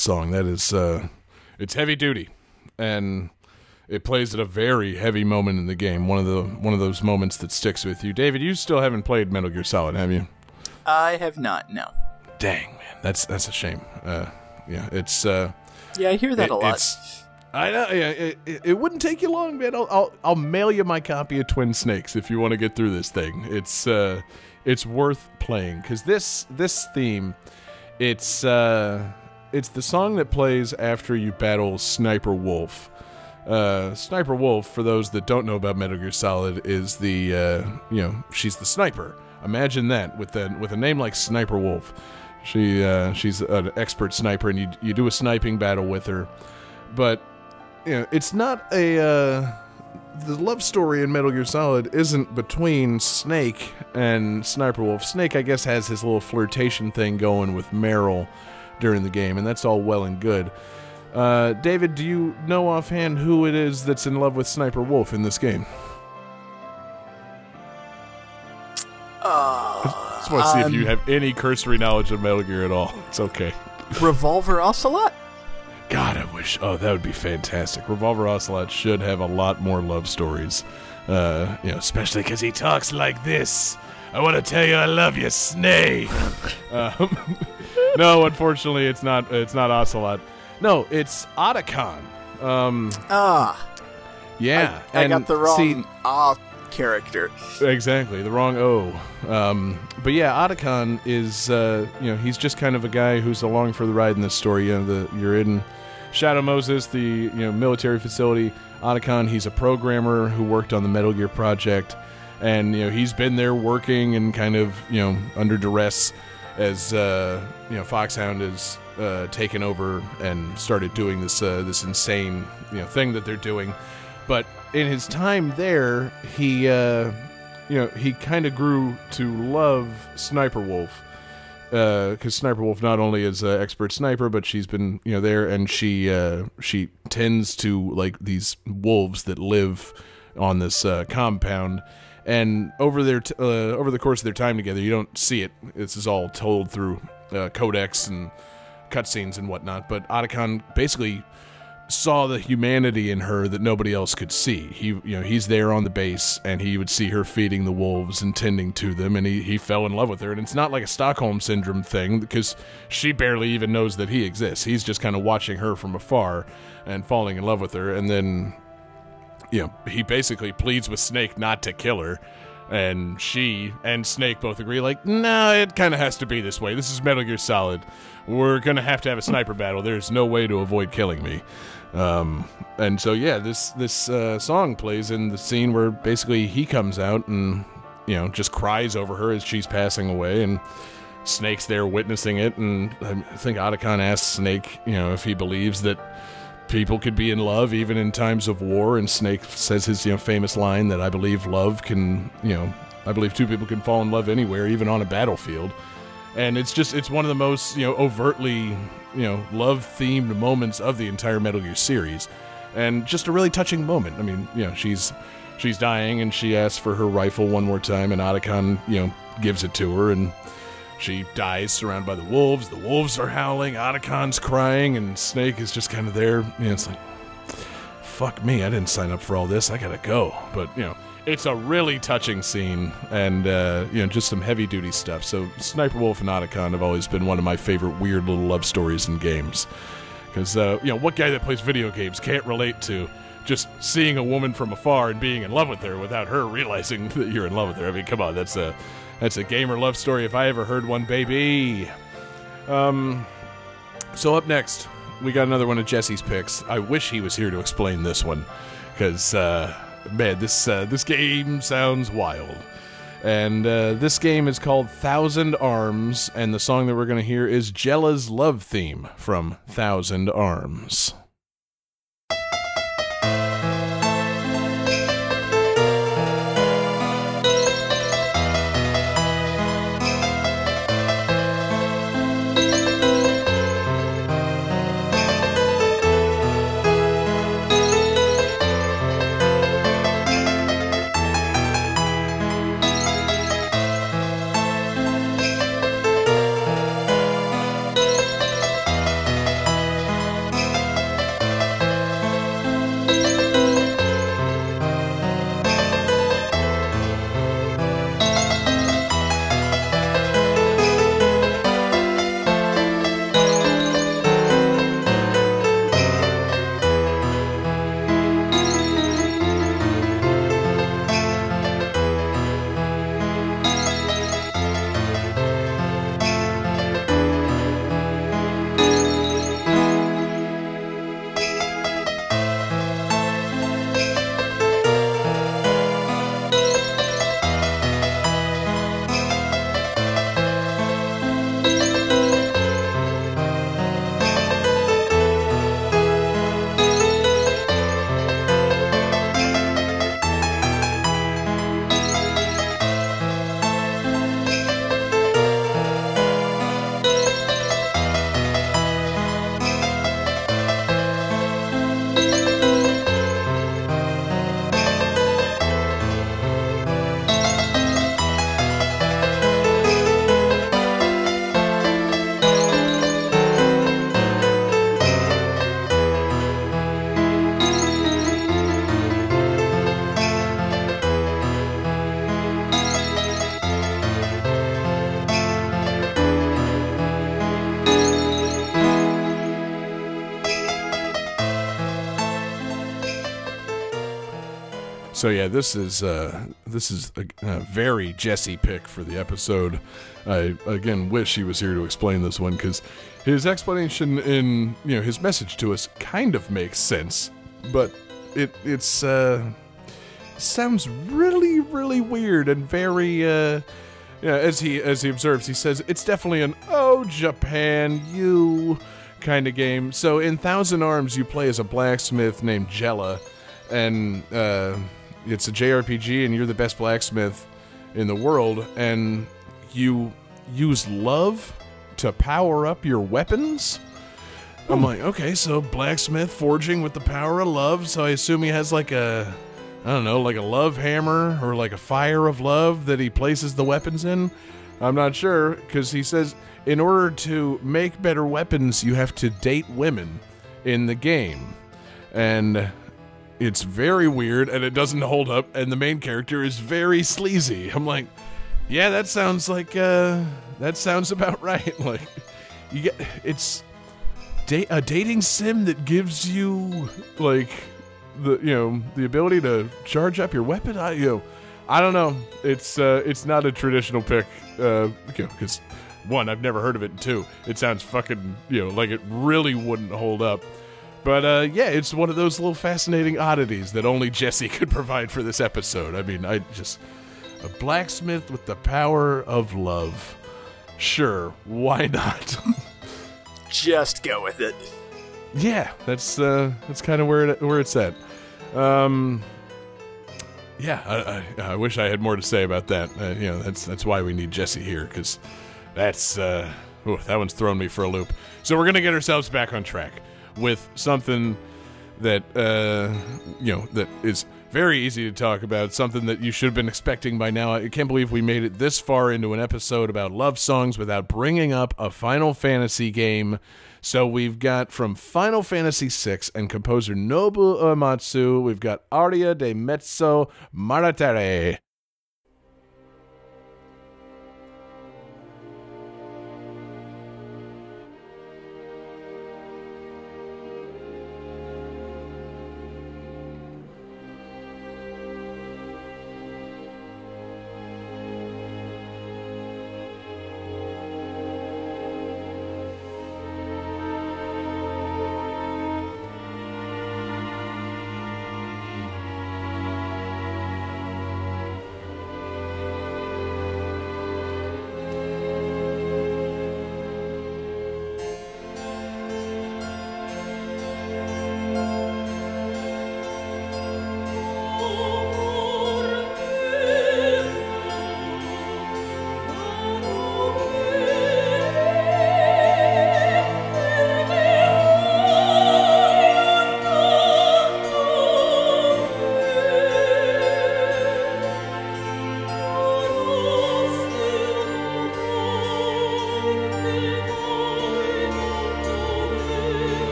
Song. That is, uh, it's heavy duty, and it plays at a very heavy moment in the game. One of the one of those moments that sticks with you. David, you still haven't played Metal Gear Solid, have you? I have not. No. Dang man, that's that's a shame. Uh, yeah, it's. Uh, Yeah, I hear that It- a lot. I know. Yeah, it, it, it wouldn't take you long, man. I'll, I'll I'll mail you my copy of Twin Snakes if you want to get through this thing. It's uh, it's worth playing because this this theme, it's uh, it's the song that plays after you battle Sniper Wolf. Uh, Sniper Wolf, for those that don't know about Metal Gear Solid, is the uh, you know she's the sniper. Imagine that with a with a name like Sniper Wolf. She uh, she's an expert sniper, and you you do a sniping battle with her. But you know, it's not a uh, the love story in Metal Gear Solid isn't between Snake and Sniper Wolf. Snake, I guess, has his little flirtation thing going with Meryl during the game, and that's all well and good. Uh, David, do you know offhand who it is that's in love with Sniper Wolf in this game? Uh, Just want to see if you um, have any cursory knowledge of Metal Gear at all. It's okay. Revolver Ocelot? God, I wish. Oh, that would be fantastic. Revolver Ocelot should have a lot more love stories. Uh, you know, especially because he talks like this. I want to tell you I love you, Snake. um, no, unfortunately, it's not. It's not Ocelot. No, it's Otacon. Um, Ah, yeah, I, I and got the wrong see- ah character. Exactly, the wrong O. Um, but yeah, Otacon is, uh, you know, he's just kind of a guy who's along for the ride in this story. You know, the, you're in Shadow Moses, the you know military facility. Otacon, he's a programmer who worked on the Metal Gear project, and you know he's been there working and kind of you know under duress as uh, you know Foxhound has uh, taken over and started doing this uh, this insane you know thing that they're doing. But in his time there, he uh, you know he kind of grew to love Sniper Wolf because Sniper Wolf not only is an expert sniper, but she's been you know there and she uh, she tends to like these wolves that live on this uh, compound. And over their t- uh, over the course of their time together, you don't see it. This is all told through uh, codex and cutscenes and whatnot. But Otacon basically saw the humanity in her that nobody else could see. He, you know, he's there on the base, and he would see her feeding the wolves and tending to them, and he, he fell in love with her. And it's not like a Stockholm syndrome thing because she barely even knows that he exists. He's just kind of watching her from afar and falling in love with her, and then, you know, he basically pleads with Snake not to kill her. And she and Snake both agree, like, no, it kind of has to be this way. This is Metal Gear Solid. We're gonna have to have a sniper battle. There's no way to avoid killing me. Um, and so yeah, this this uh, song plays in the scene where basically he comes out and you know just cries over her as she's passing away, and Snake's there witnessing it. And I think Otacon asks Snake, you know, if he believes that people could be in love even in times of war. And Snake says his you know famous line that I believe love can you know I believe two people can fall in love anywhere, even on a battlefield and it's just it's one of the most you know overtly you know love themed moments of the entire Metal Gear series, and just a really touching moment. I mean, you know, she's she's dying and she asks for her rifle one more time, and Otacon you know gives it to her, and she dies surrounded by the wolves. The wolves are howling, Otacon's crying, and Snake is just kind of there. Know, it's like, fuck me, I didn't sign up for all this. I gotta go. But you know, it's a really touching scene, and uh, you know, just some heavy duty stuff. So Sniper Wolf and Otacon have always been one of my favorite weird little love stories in games. Because uh, you know, what guy that plays video games can't relate to just seeing a woman from afar and being in love with her without her realizing that you're in love with her? I mean, come on, that's a that's a gamer love story if I ever heard one, baby. Um, so up next, we got another one of Jesse's picks. I wish he was here to explain this one, because uh, man, this uh, this game sounds wild. And uh, this game is called Thousand Arms, and the song that we're going to hear is Jella's love theme from Thousand Arms. So yeah, this is uh, this is a, a very Jesse pick for the episode. I again wish he was here to explain this one because his explanation in you know his message to us kind of makes sense, but it it's uh, sounds really really weird and very uh, yeah. As he as he observes, he says it's definitely an oh Japan you kind of game. So in Thousand Arms, you play as a blacksmith named Jella, and uh, it's a JRPG, and you're the best blacksmith in the world, and you use love to power up your weapons. I'm hmm. like, okay, so blacksmith forging with the power of love. So I assume he has like a, I don't know, like a love hammer or like a fire of love that he places the weapons in. I'm not sure because he says in order to make better weapons, you have to date women in the game, and it's very weird and it doesn't hold up. And the main character is very sleazy. I'm like, yeah, that sounds like uh, that sounds about right. Like, you get it's da- a dating sim that gives you like the you know the ability to charge up your weapon. I you know, I don't know. It's uh, it's not a traditional pick. Uh, because one, I've never heard of it. And two, it sounds fucking you know like it really wouldn't hold up. But uh, yeah, it's one of those little fascinating oddities that only Jesse could provide for this episode. I mean, I just a blacksmith with the power of love. Sure, why not? Just go with it. yeah, that's uh, that's kind of where it, where it's at. Um, yeah, I, I, I wish I had more to say about that. Uh, you know, that's that's why we need Jesse here because that's uh, ooh, that one's thrown me for a loop. So we're gonna get ourselves back on track with something that uh, you know that is very easy to talk about. Something that you should have been expecting by now. I can't believe we made it this far into an episode about love songs without bringing up a Final Fantasy game. So we've got from Final Fantasy VI and composer Nobuo Uematsu, we've got Aria di Mezzo Carattere.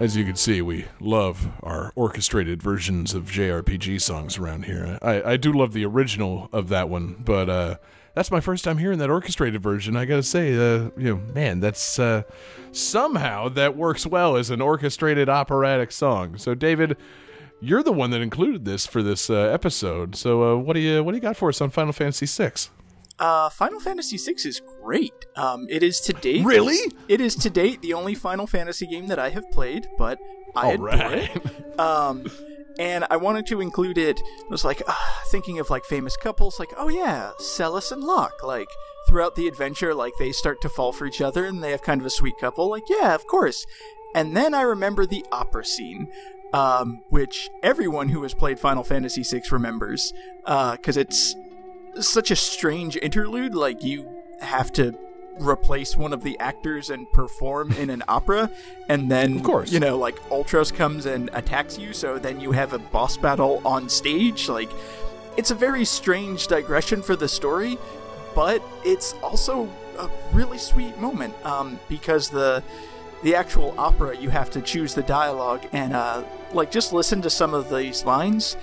As you can see, we love our orchestrated versions of JRPG songs around here. I, I do love the original of that one, but uh, that's my first time hearing that orchestrated version. I gotta say, uh, you know, man, that's uh, somehow that works well as an orchestrated operatic song. So, David, you're the one that included this for this uh, episode. So, uh, what do you what do you got for us on Final Fantasy VI? Uh, Final Fantasy VI is great. Um, it is to date. Really? It is to date the only Final Fantasy game that I have played, but I All adore right. it. Um, and I wanted to include it. I was like uh, thinking of like famous couples, like oh yeah, Celes and Locke. Like throughout the adventure, like they start to fall for each other, and they have kind of a sweet couple. Like yeah, of course. And then I remember the opera scene, um, which everyone who has played Final Fantasy VI remembers, because it's such a strange interlude. Like you have to replace one of the actors and perform in an opera, and then Of course. you know, like Ultros comes and attacks you. So then you have a boss battle on stage. Like it's a very strange digression for the story, but it's also a really sweet moment um, because the the actual opera you have to choose the dialogue and uh, like just listen to some of these lines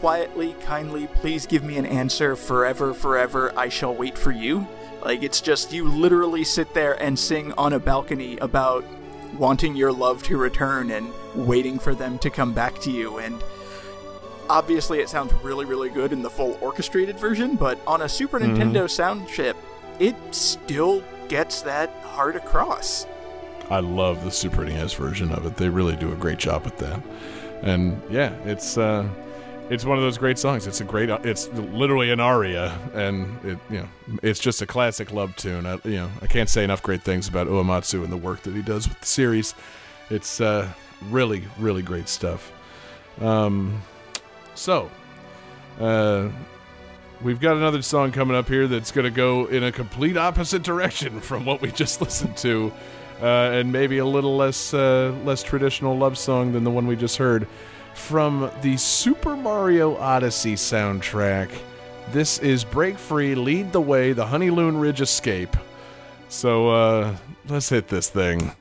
quietly kindly please give me an answer forever forever i shall wait for you like it's just you literally sit there and sing on a balcony about wanting your love to return and waiting for them to come back to you and obviously it sounds really really good in the full orchestrated version but on a super nintendo sound chip it still gets that heart across I love the Super NES version of it. They really do a great job with that. And yeah, it's uh, it's one of those great songs. It's a great. It's literally an aria, and it you know it's just a classic love tune. I, you know I can't say enough great things about Uematsu and the work that he does with the series. It's uh, really really great stuff. Um, so. Uh, We've got another song coming up here that's going to go in a complete opposite direction from what we just listened to, uh, and maybe a little less uh, less traditional love song than the one we just heard from the Super Mario Odyssey soundtrack. This is "Break Free, Lead the Way," the Honeylune Ridge Escape. So uh, let's hit this thing.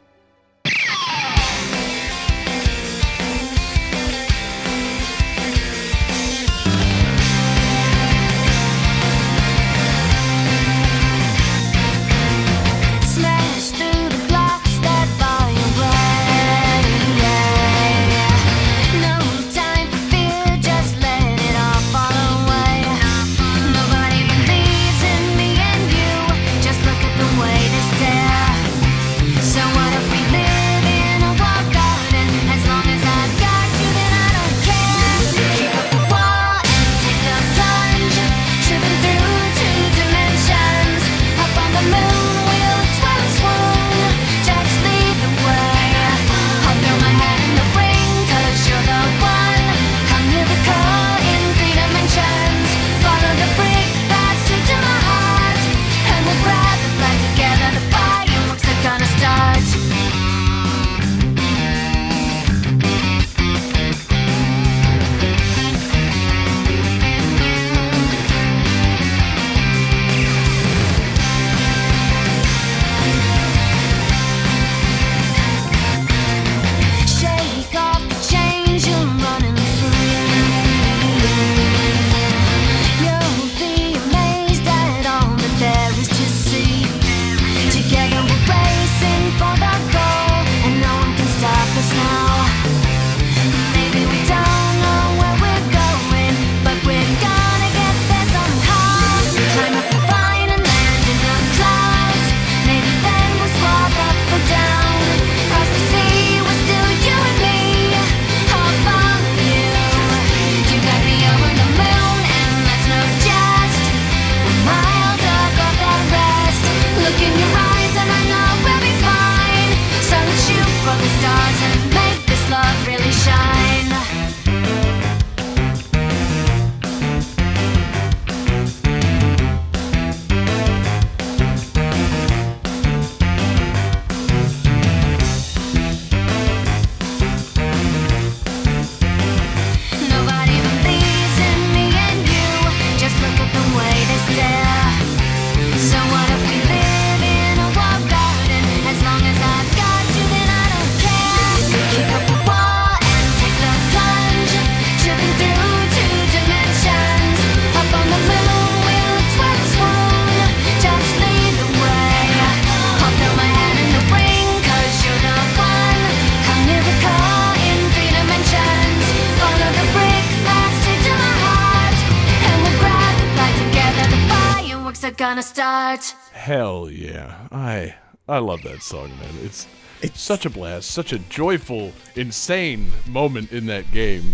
Gonna start. Hell yeah. I I love that song, man. It's it's such a blast, such a joyful, insane moment in that game.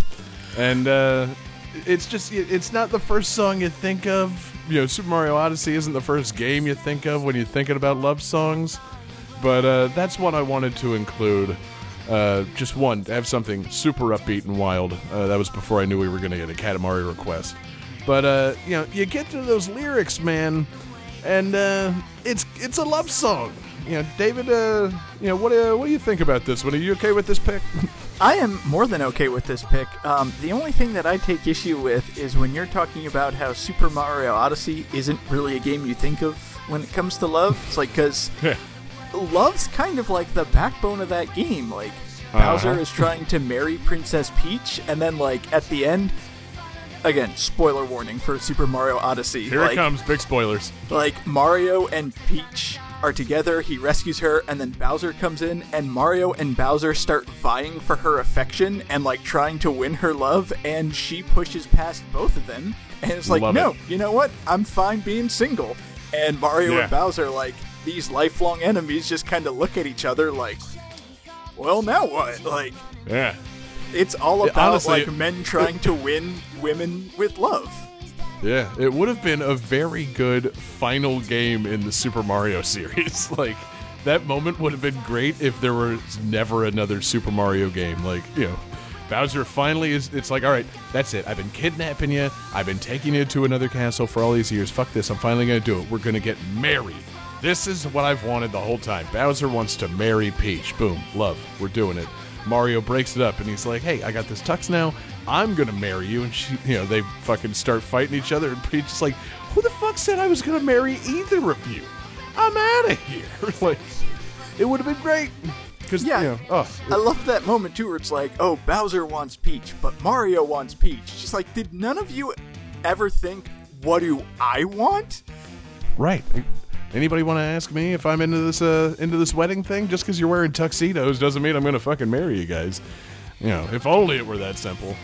And uh it's just it's not the first song you think of. You know, Super Mario Odyssey isn't the first game you think of when you're thinking about love songs. But uh that's one I wanted to include. Uh, just one to have something super upbeat and wild. Uh, that was before I knew we were going to get a Katamari request. But uh, you know, you get to those lyrics, man, and uh, it's it's a love song. You know, David. Uh, you know, what uh, what do you think about this one? Are you okay with this pick? I am more than okay with this pick. Um, the only thing that I take issue with is when you're talking about how Super Mario Odyssey isn't really a game you think of when it comes to love. It's like because love's kind of like the backbone of that game. Like Bowser Uh-huh. is trying to marry Princess Peach, and then like at the end, again, spoiler warning for Super Mario Odyssey. Here like, it comes, big spoilers. like Mario and Peach are together, he rescues her, and then Bowser comes in, and Mario and Bowser start vying for her affection and like trying to win her love, and she pushes past both of them, and it's like, Love no, it. you know what? I'm fine being single. And Mario Yeah. and Bowser, like these lifelong enemies, just kind of look at each other like, well, now what? Like, Yeah. It's all about honestly, like men trying to win women with love. Yeah, it would have been a very good final game in the Super Mario series. like that moment would have been great if there was never another Super Mario game. Like, you know, Bowser finally is it's like, "All right, that's it. I've been kidnapping you. I've been taking you to another castle for all these years. Fuck this. I'm finally going to do it. We're going to get married." This is what I've wanted the whole time. Bowser wants to marry Peach. Boom, love. We're doing it. Mario breaks it up and he's like, "Hey, I got this tux now. I'm gonna marry you." And she, you know, they fucking start fighting each other. And Peach is like, "Who the fuck said I was gonna marry either of you? I'm out of here." like, it would have been great because Yeah. you know, oh, I love that moment too, where it's like, oh, Bowser wants Peach, but Mario wants Peach. She's like, did none of you ever think, what do I want? right. Anybody want to ask me if I'm into this uh, into this wedding thing? Just because you're wearing tuxedos doesn't mean I'm gonna fucking marry you guys. You know, if only it were that simple.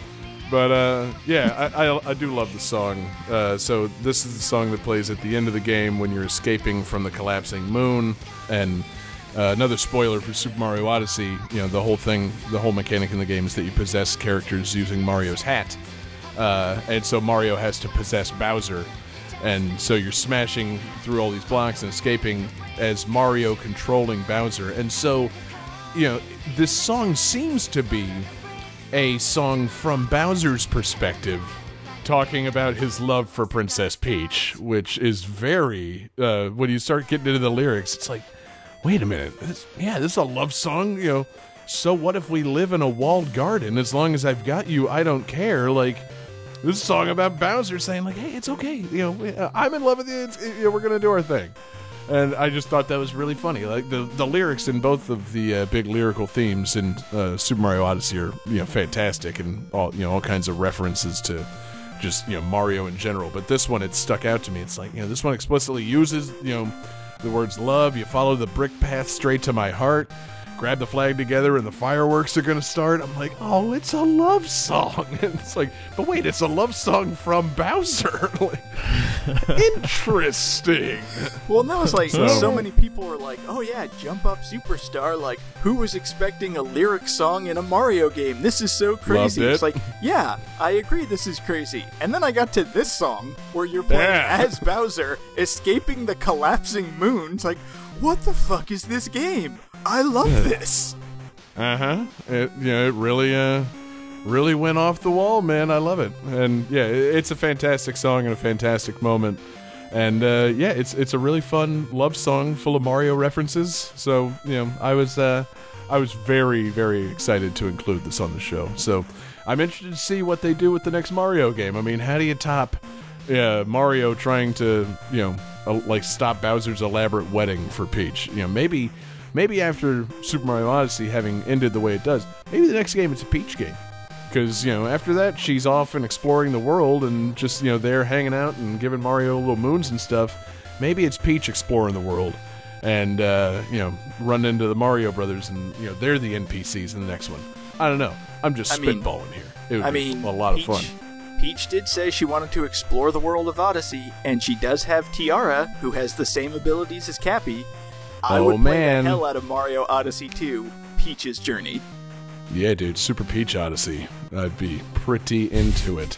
But uh, yeah, I, I, I do love the song. Uh, so this is the song that plays at the end of the game when you're escaping from the collapsing moon. And uh, another spoiler for Super Mario Odyssey. You know, the whole thing, the whole mechanic in the game is that you possess characters using Mario's hat. Uh, and so Mario has to possess Bowser. And so you're smashing through all these blocks and escaping as Mario controlling Bowser. And so, you know, this song seems to be a song from Bowser's perspective, talking about his love for Princess Peach, which is very. Uh, when you start getting into the lyrics, it's like, wait a minute, this, yeah, this is a love song, you know. So what if we live in a walled garden? As long as I've got you, I don't care. Like this song about Bowser saying like, "Hey, it's okay, you know, uh, I'm in love with you. It's, you know, we're gonna do our thing." And I just thought that was really funny. Like the the lyrics in both of the uh, big lyrical themes in uh, Super Mario Odyssey are you know fantastic and all you know all kinds of references to just you know Mario in general. But this one it stuck out to me. It's like you know this one explicitly uses you know the words love. You follow the brick path straight to my heart. Grab the flag together and the fireworks are gonna start. I'm like, oh, it's a love song. And it's like, but wait, it's a love song from Bowser. like, interesting. Well, that was like, So- so many people were like, oh yeah, Jump Up Superstar. Like, who was expecting a lyric song in a Mario game? This is so crazy. It. It's like, yeah, I agree, this is crazy. And then I got to this song where you're playing Yeah. as Bowser, escaping the collapsing moon. It's like, what the fuck is this game? I love this. Uh huh. It you know it really uh really went off the wall, man. I love it, and yeah, it's a fantastic song and a fantastic moment, and uh, yeah, it's it's a really fun love song full of Mario references. So you know, I was uh I was very very excited to include this on the show. So I'm interested to see what they do with the next Mario game. I mean, how do you top? Yeah, Mario trying to, you know, uh, like stop Bowser's elaborate wedding for Peach. You know, maybe maybe after Super Mario Odyssey having ended the way it does, maybe the next game it's a Peach game. Because, you know, after that, she's off and exploring the world and just, you know, there hanging out and giving Mario little moons and stuff. Maybe it's Peach exploring the world and, uh, you know, run into the Mario brothers and, you know, they're the NPCs in the next one. I don't know. I'm just I mean- spitballing here. It would I be mean, a lot of fun. Peach did say she wanted to explore the world of Odyssey, and she does have Tiara, who has the same abilities as Cappy. I Oh, would play man. the hell out of Mario Odyssey 2, Peach's Journey. Yeah, dude, Super Peach Odyssey. I'd be pretty into it.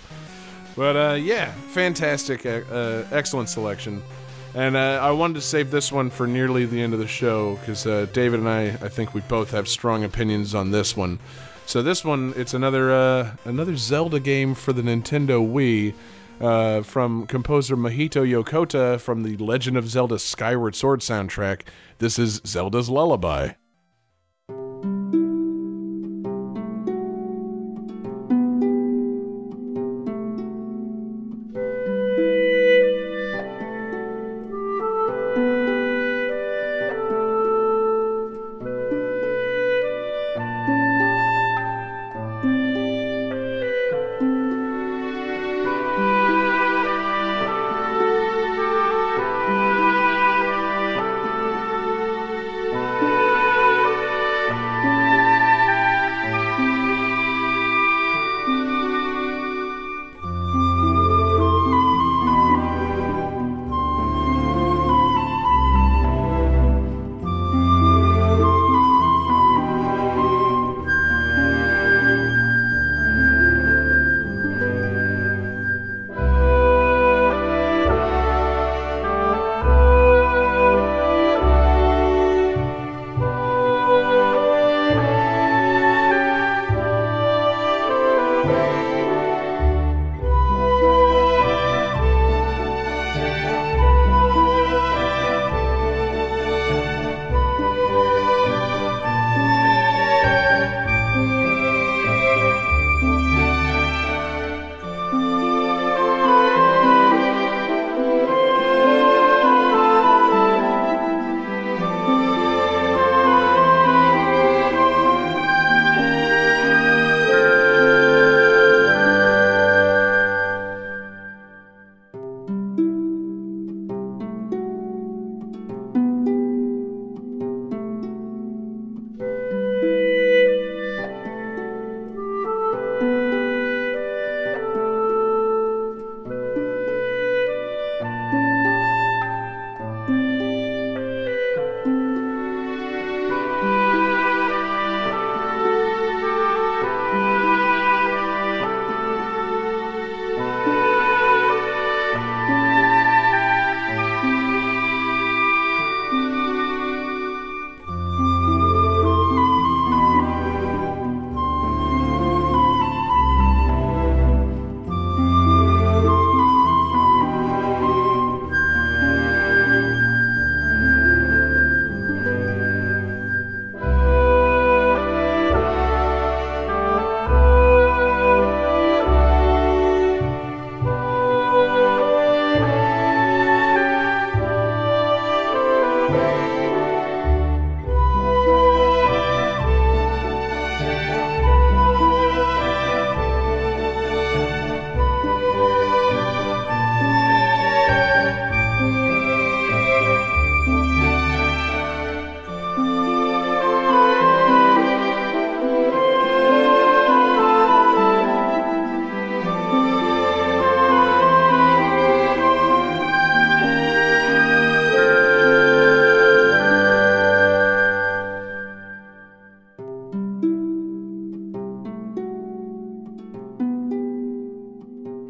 But uh, yeah, fantastic, uh, uh, excellent selection. And uh, I wanted to save this one for nearly the end of the show because uh, David and I, I think we both have strong opinions on this one. So this one, it's another uh, another Zelda game for the Nintendo Wii. Uh, from composer Mahito Yokota from the Legend of Zelda Skyward Sword soundtrack. This is Zelda's Lullaby.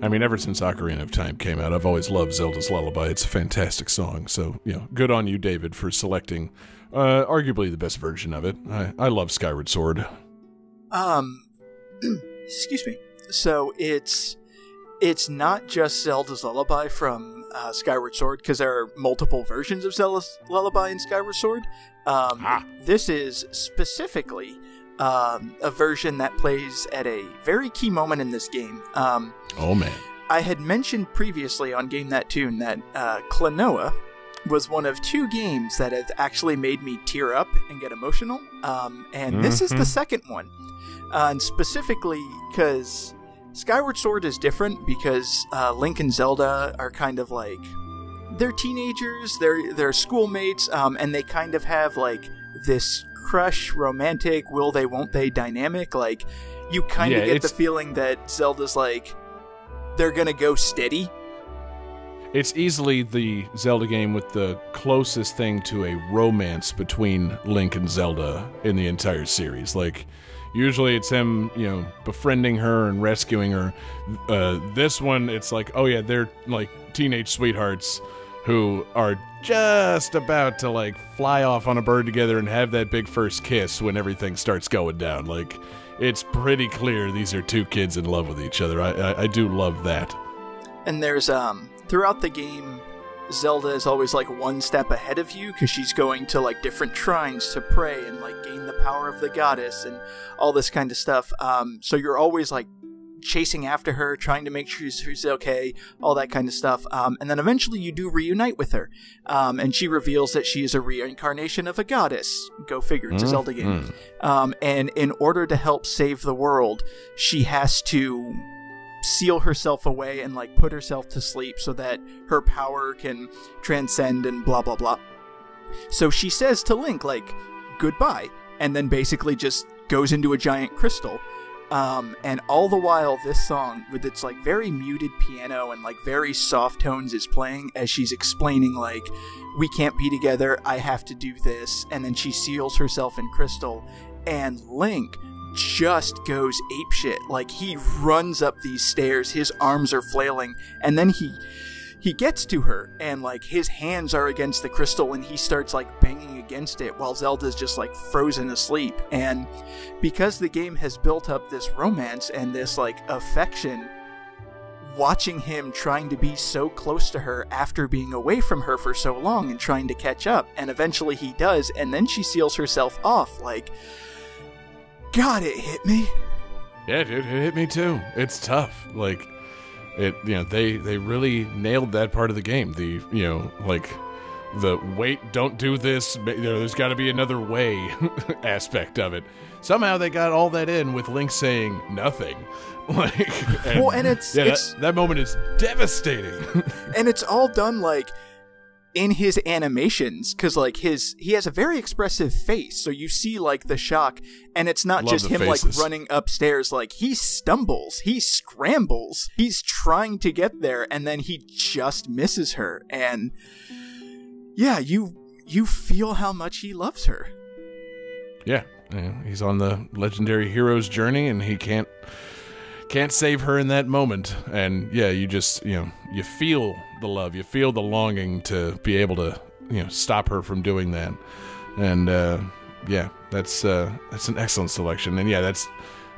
I mean, ever since Ocarina of Time came out, I've always loved Zelda's Lullaby. It's a fantastic song. So, you know, good on you, David, for selecting uh, arguably the best version of it. I, I love Skyward Sword. Um, excuse me. So it's it's not just Zelda's Lullaby from uh, Skyward Sword because there are multiple versions of Zelda's Lullaby in Skyward Sword. Um, Ah. This is specifically um, a version that plays at a very key moment in this game. Um, Oh, man. I had mentioned previously on Game That Tune that uh, Klonoa was one of two games that have actually made me tear up and get emotional. Um, and this is the second one. Uh, and specifically because Skyward Sword is different because uh, Link and Zelda are kind of like. They're teenagers, they're, they're schoolmates, um, and they kind of have like this crush, romantic, will they, won't they dynamic. Like, you kind Yeah, of get the feeling that Zelda's like, they're gonna go steady. It's easily the Zelda game with the closest thing to a romance between Link and Zelda in the entire series. Like, usually it's him, you know, befriending her and rescuing her. Uh, this one, it's like, oh yeah, they're like teenage sweethearts who are just about to like fly off on a bird together and have that big first kiss when everything starts going down. Like, it's pretty clear these are two kids in love with each other. I, I, I do love that. And there's um throughout the game, Zelda is always like one step ahead of you because she's going to like different shrines to pray and like gain the power of the goddess and all this kind of stuff. Um, so you're always like chasing after her, trying to make sure she's, she's okay, all that kind of stuff. Um, and then eventually you do reunite with her, um, and she reveals that she is a reincarnation of a goddess. Go figure, it's a Zelda game. Um, and in order to help save the world, she has to seal herself away and like put herself to sleep so that her power can transcend and blah blah blah. So she says to Link like goodbye and then basically just goes into a giant crystal. Um, and all the while this song with its like very muted piano and like very soft tones is playing as she's explaining like we can't be together, I have to do this and then she seals herself in crystal and Link just goes apeshit. Like he runs up these stairs, his arms are flailing, and then he he gets to her and like his hands are against the crystal and he starts like banging against it while Zelda's just like frozen asleep. And because the game has built up this romance and this like affection watching him trying to be so close to her after being away from her for so long and trying to catch up and eventually he does and then she seals herself off like God, it hit me. Yeah, dude, it hit me too. It's tough. Like it, you know, they they really nailed that part of the game. The you know, like the wait, don't do this. You know, there's got to be another way aspect of it. Somehow they got all that in with Link saying nothing. Like, Well, and it's- yeah, it's- that, that moment is devastating. and it's all done like in his animations because like his he has a very expressive face so you see like the shock and it's not Love just him faces. like running upstairs like he stumbles he scrambles he's trying to get there and then he just misses her and yeah you you feel how much he loves her yeah, yeah, he's on the legendary hero's journey, and he can't can't save her in that moment. And yeah, you just you know you feel the love, you feel the longing to be able to you know stop her from doing that. And uh, yeah, that's uh, that's an excellent selection. And yeah, that's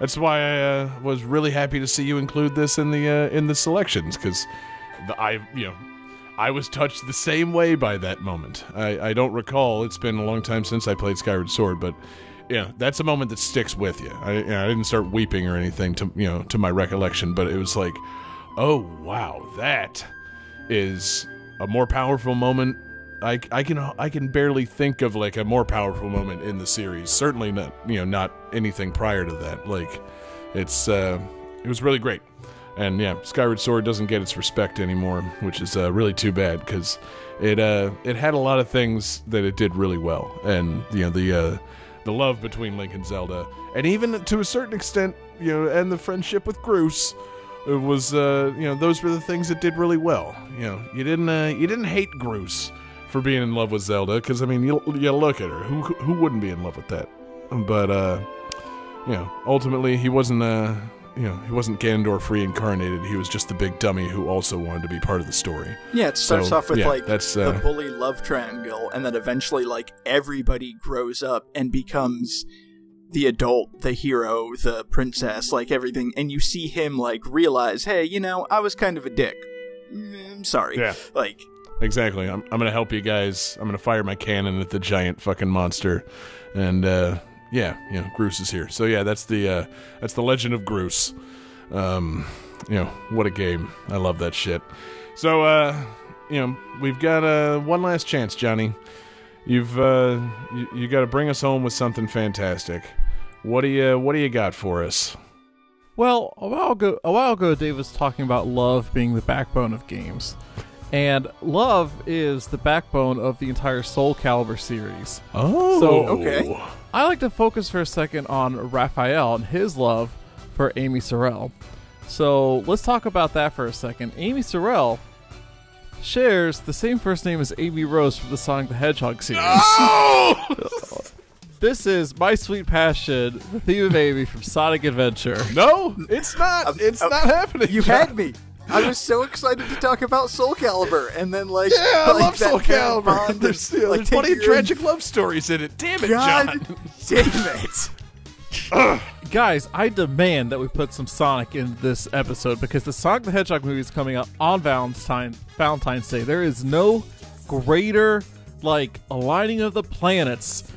that's why I uh, was really happy to see you include this in the uh, in the selections because I you know. I was touched the same way by that moment. I, I don't recall. It's been a long time since I played Skyward Sword, but yeah, that's a moment that sticks with you. I, you know, I didn't start weeping or anything to you know to my recollection, but it was like, oh wow, that is a more powerful moment. I, I can I can barely think of like a more powerful moment in the series. Certainly not you know not anything prior to that. Like it's uh, it was really great. And yeah, Skyward Sword doesn't get its respect anymore, which is uh, really too bad because it uh, it had a lot of things that it did really well, and you know the uh, the love between Link and Zelda, and even to a certain extent, you know, and the friendship with Groose, it was uh, you know those were the things that did really well. You know, you didn't uh, you didn't hate Groose for being in love with Zelda because I mean you you look at her, who who wouldn't be in love with that? But uh, you know, ultimately he wasn't uh you know, he wasn't Ganondorf reincarnated. He was just the big dummy who also wanted to be part of the story. yeah it starts So, off with yeah, like that's, the uh, bully love triangle and then eventually like everybody grows up and becomes the adult, the hero, the princess, like everything, and you see him like realize, hey, you know, I was kind of a dick. Mm, I'm sorry. Yeah. Like, Exactly. I'm, I'm gonna help you guys. I'm gonna fire my cannon at the giant fucking monster, and uh, yeah, you know, Groose is here. So yeah, that's the uh, that's the Legend of Groose. Um, you know, what a game. I love that shit. So uh, you know, we've got uh, one last chance, Johnny. You've uh, you, you got to bring us home with something fantastic. What do you What do you got for us? Well, a while ago, a while ago, Dave was talking about love being the backbone of games, and love is the backbone of the entire Soul Calibur series. Oh, So- Okay. I like to focus for a second on Raphael and his love for Amy Sorel. So let's talk about that for a second. Amy Sorel shares the same first name as Amy Rose from the Sonic the Hedgehog series. Oh This is My Sweet Passion, the theme of Amy from Sonic Adventure. no, it's not. It's uh, not happening. You John. had me. I was so excited to talk about Soul Calibur, and then like, Yeah, I like love Soul Karen Calibur. Bond There's, and, like, there's plenty of taking your- tragic love stories in it. Damn it, God John. damn it! Guys, I demand that we put some Sonic in this episode because the Sonic the Hedgehog movie is coming out on Valentine Valentine's Day. There is no greater like aligning of the planets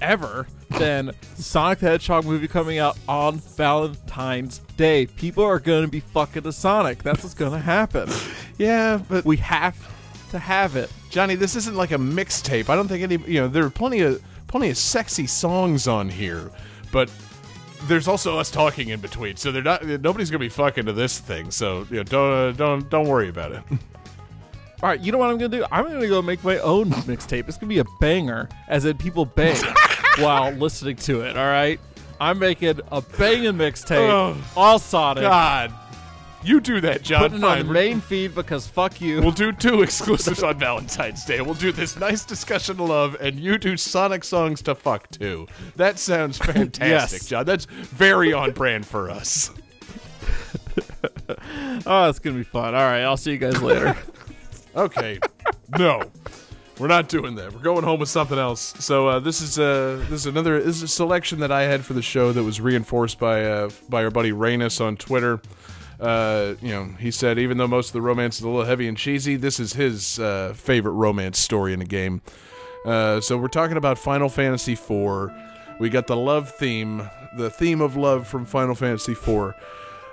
ever than Sonic the Hedgehog movie coming out on Valentine's Day. People are going to be fucking the Sonic. That's what's going to happen. Yeah, but We have to have it. Johnny, this isn't like a mixtape. I don't think any. You know, there are plenty of plenty of sexy songs on here, but there's also us talking in between. So they're not. Nobody's gonna be fucking to this thing. So you know, don't uh, don't don't worry about it. All right, you know what I'm gonna do? I'm gonna go make my own mixtape. It's gonna be a banger, as in people bang while listening to it. All right, I'm making a banging mixtape, Oh. all Sonic, God, you do that, John. putting it on Fine. the main feed because fuck you. We'll do two exclusives on Valentine's Day. We'll do this nice discussion of love, and you do Sonic songs to fuck too. That sounds fantastic, Yes. John. That's very on brand for us. oh, it's gonna be fun. All right, I'll see you guys later. Okay, no, we're not doing that. We're going home with something else. So uh, this is uh, this is another this is a selection that I had for the show that was reinforced by uh, by our buddy Rainus on Twitter. Uh, you know, he said even though most of the romance is a little heavy and cheesy, this is his uh, favorite romance story in the game. Uh, so we're talking about Final Fantasy IV. We got the love theme, the theme of love from Final Fantasy IV,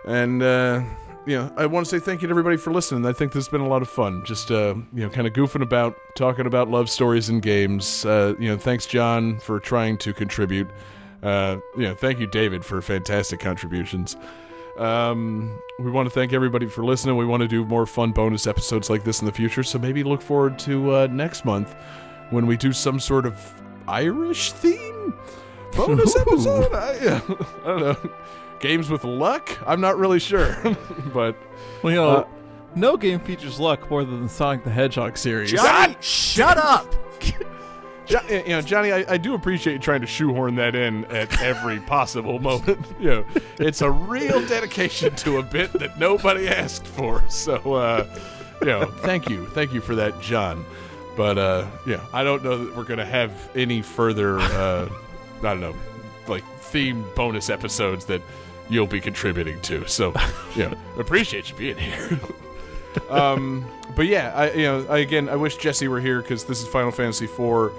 and uh, you know, I want to say thank you to everybody for listening. I think this has been a lot of fun. Just uh, you know, kind of goofing about, talking about love stories and games. Uh, you know, thanks John for trying to contribute. Uh, you know, thank you David for fantastic contributions. Um, we want to thank everybody for listening. We want to do more fun bonus episodes like this in the future. So maybe look forward to uh, next month when we do some sort of Irish theme bonus Ooh. episode. I, I don't know. Games with luck? I'm not really sure, but Well, you know, Uh, no game features luck more than the Sonic the Hedgehog series. Johnny, shut up! Jo- you know, Johnny, I, I do appreciate you trying to shoehorn that in at every possible moment. You know, it's a real dedication to a bit that nobody asked for. So, uh, you know, thank you, thank you for that, John. But uh, yeah, I don't know that we're gonna have any further. Uh, I don't know, like themed bonus episodes that you'll be contributing to. So, yeah, appreciate you being here. um, but yeah, I you know, I, again, I wish Jesse were here because this is Final Fantasy IV.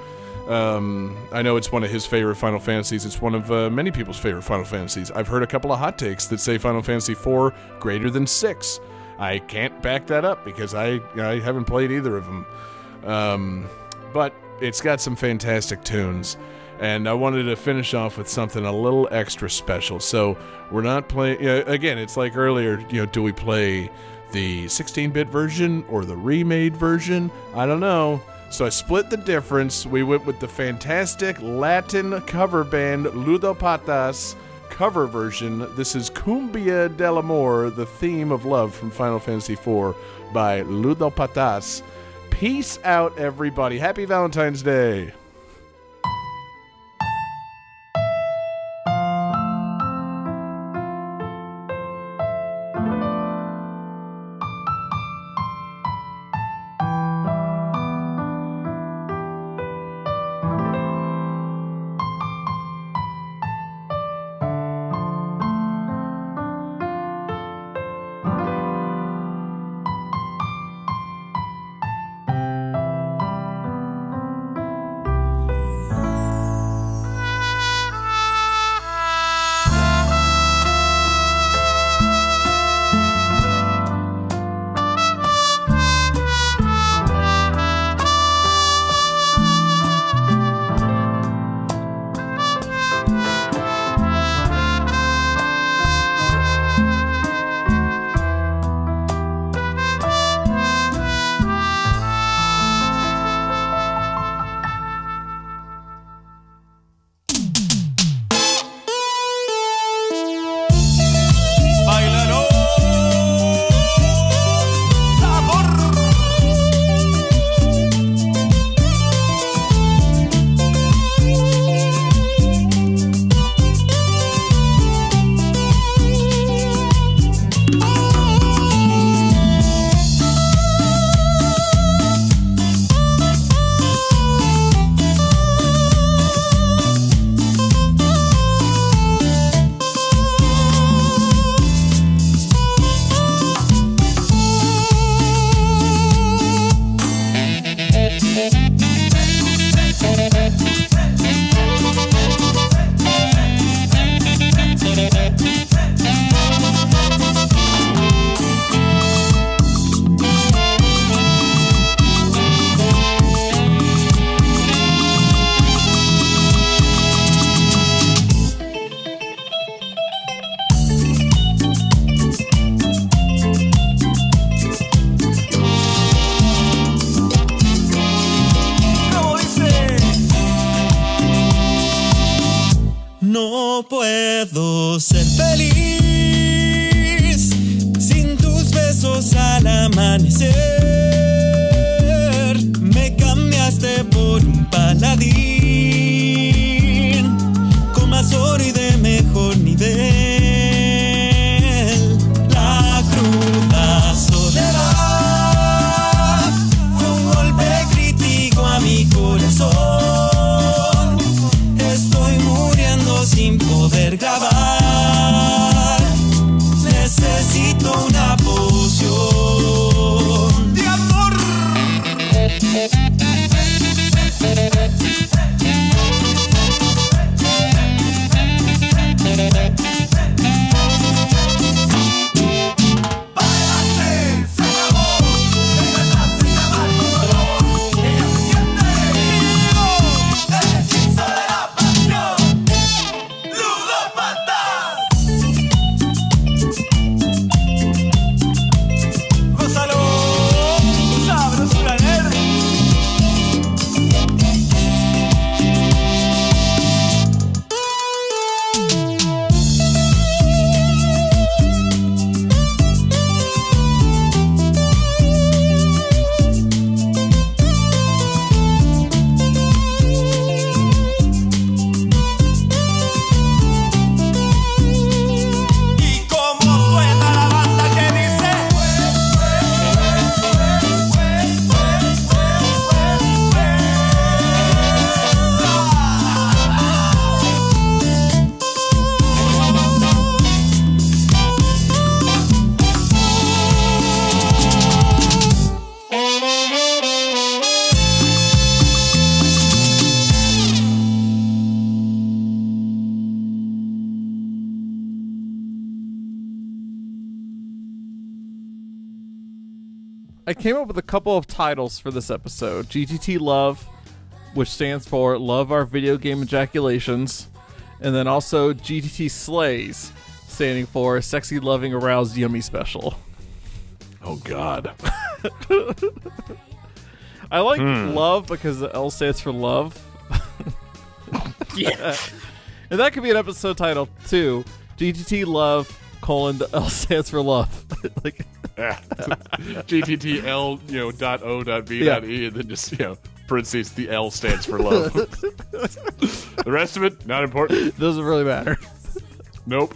Um, I know it's one of his favorite Final Fantasies. It's one of uh, many people's favorite Final Fantasies. I've heard a couple of hot takes that say Final Fantasy IV greater than six. I can't back that up because I I haven't played either of them. Um, but it's got some fantastic tunes, and I wanted to finish off with something a little extra special. So we're not playing. You know, again, it's like earlier. You know, do we play the 16-bit version or the remade version? I don't know. So I split the difference. We went with the fantastic Latin cover band Ludopatas cover version. This is Cumbia del Amor, the theme of love from Final Fantasy IV by Ludopatas. Peace out, everybody. Happy Valentine's Day. Puedo ser feliz sin tus besos al amanecer? Me cambiaste por un paladín came up with a couple of titles for this episode GTT Love, which stands for Love Our Video Game Ejaculations, and then also GTT Slays, standing for Sexy Loving Aroused Yummy Special. Oh God. I like hmm. love because the L stands for love. Yeah. And that could be an episode title too. GTT Love colon the L stands for love. like GTTL, you know, dot O dot B Yeah. dot E, and then just, you know, parentheses, the L stands for love. the rest of it, not important. doesn't really matter. Nope.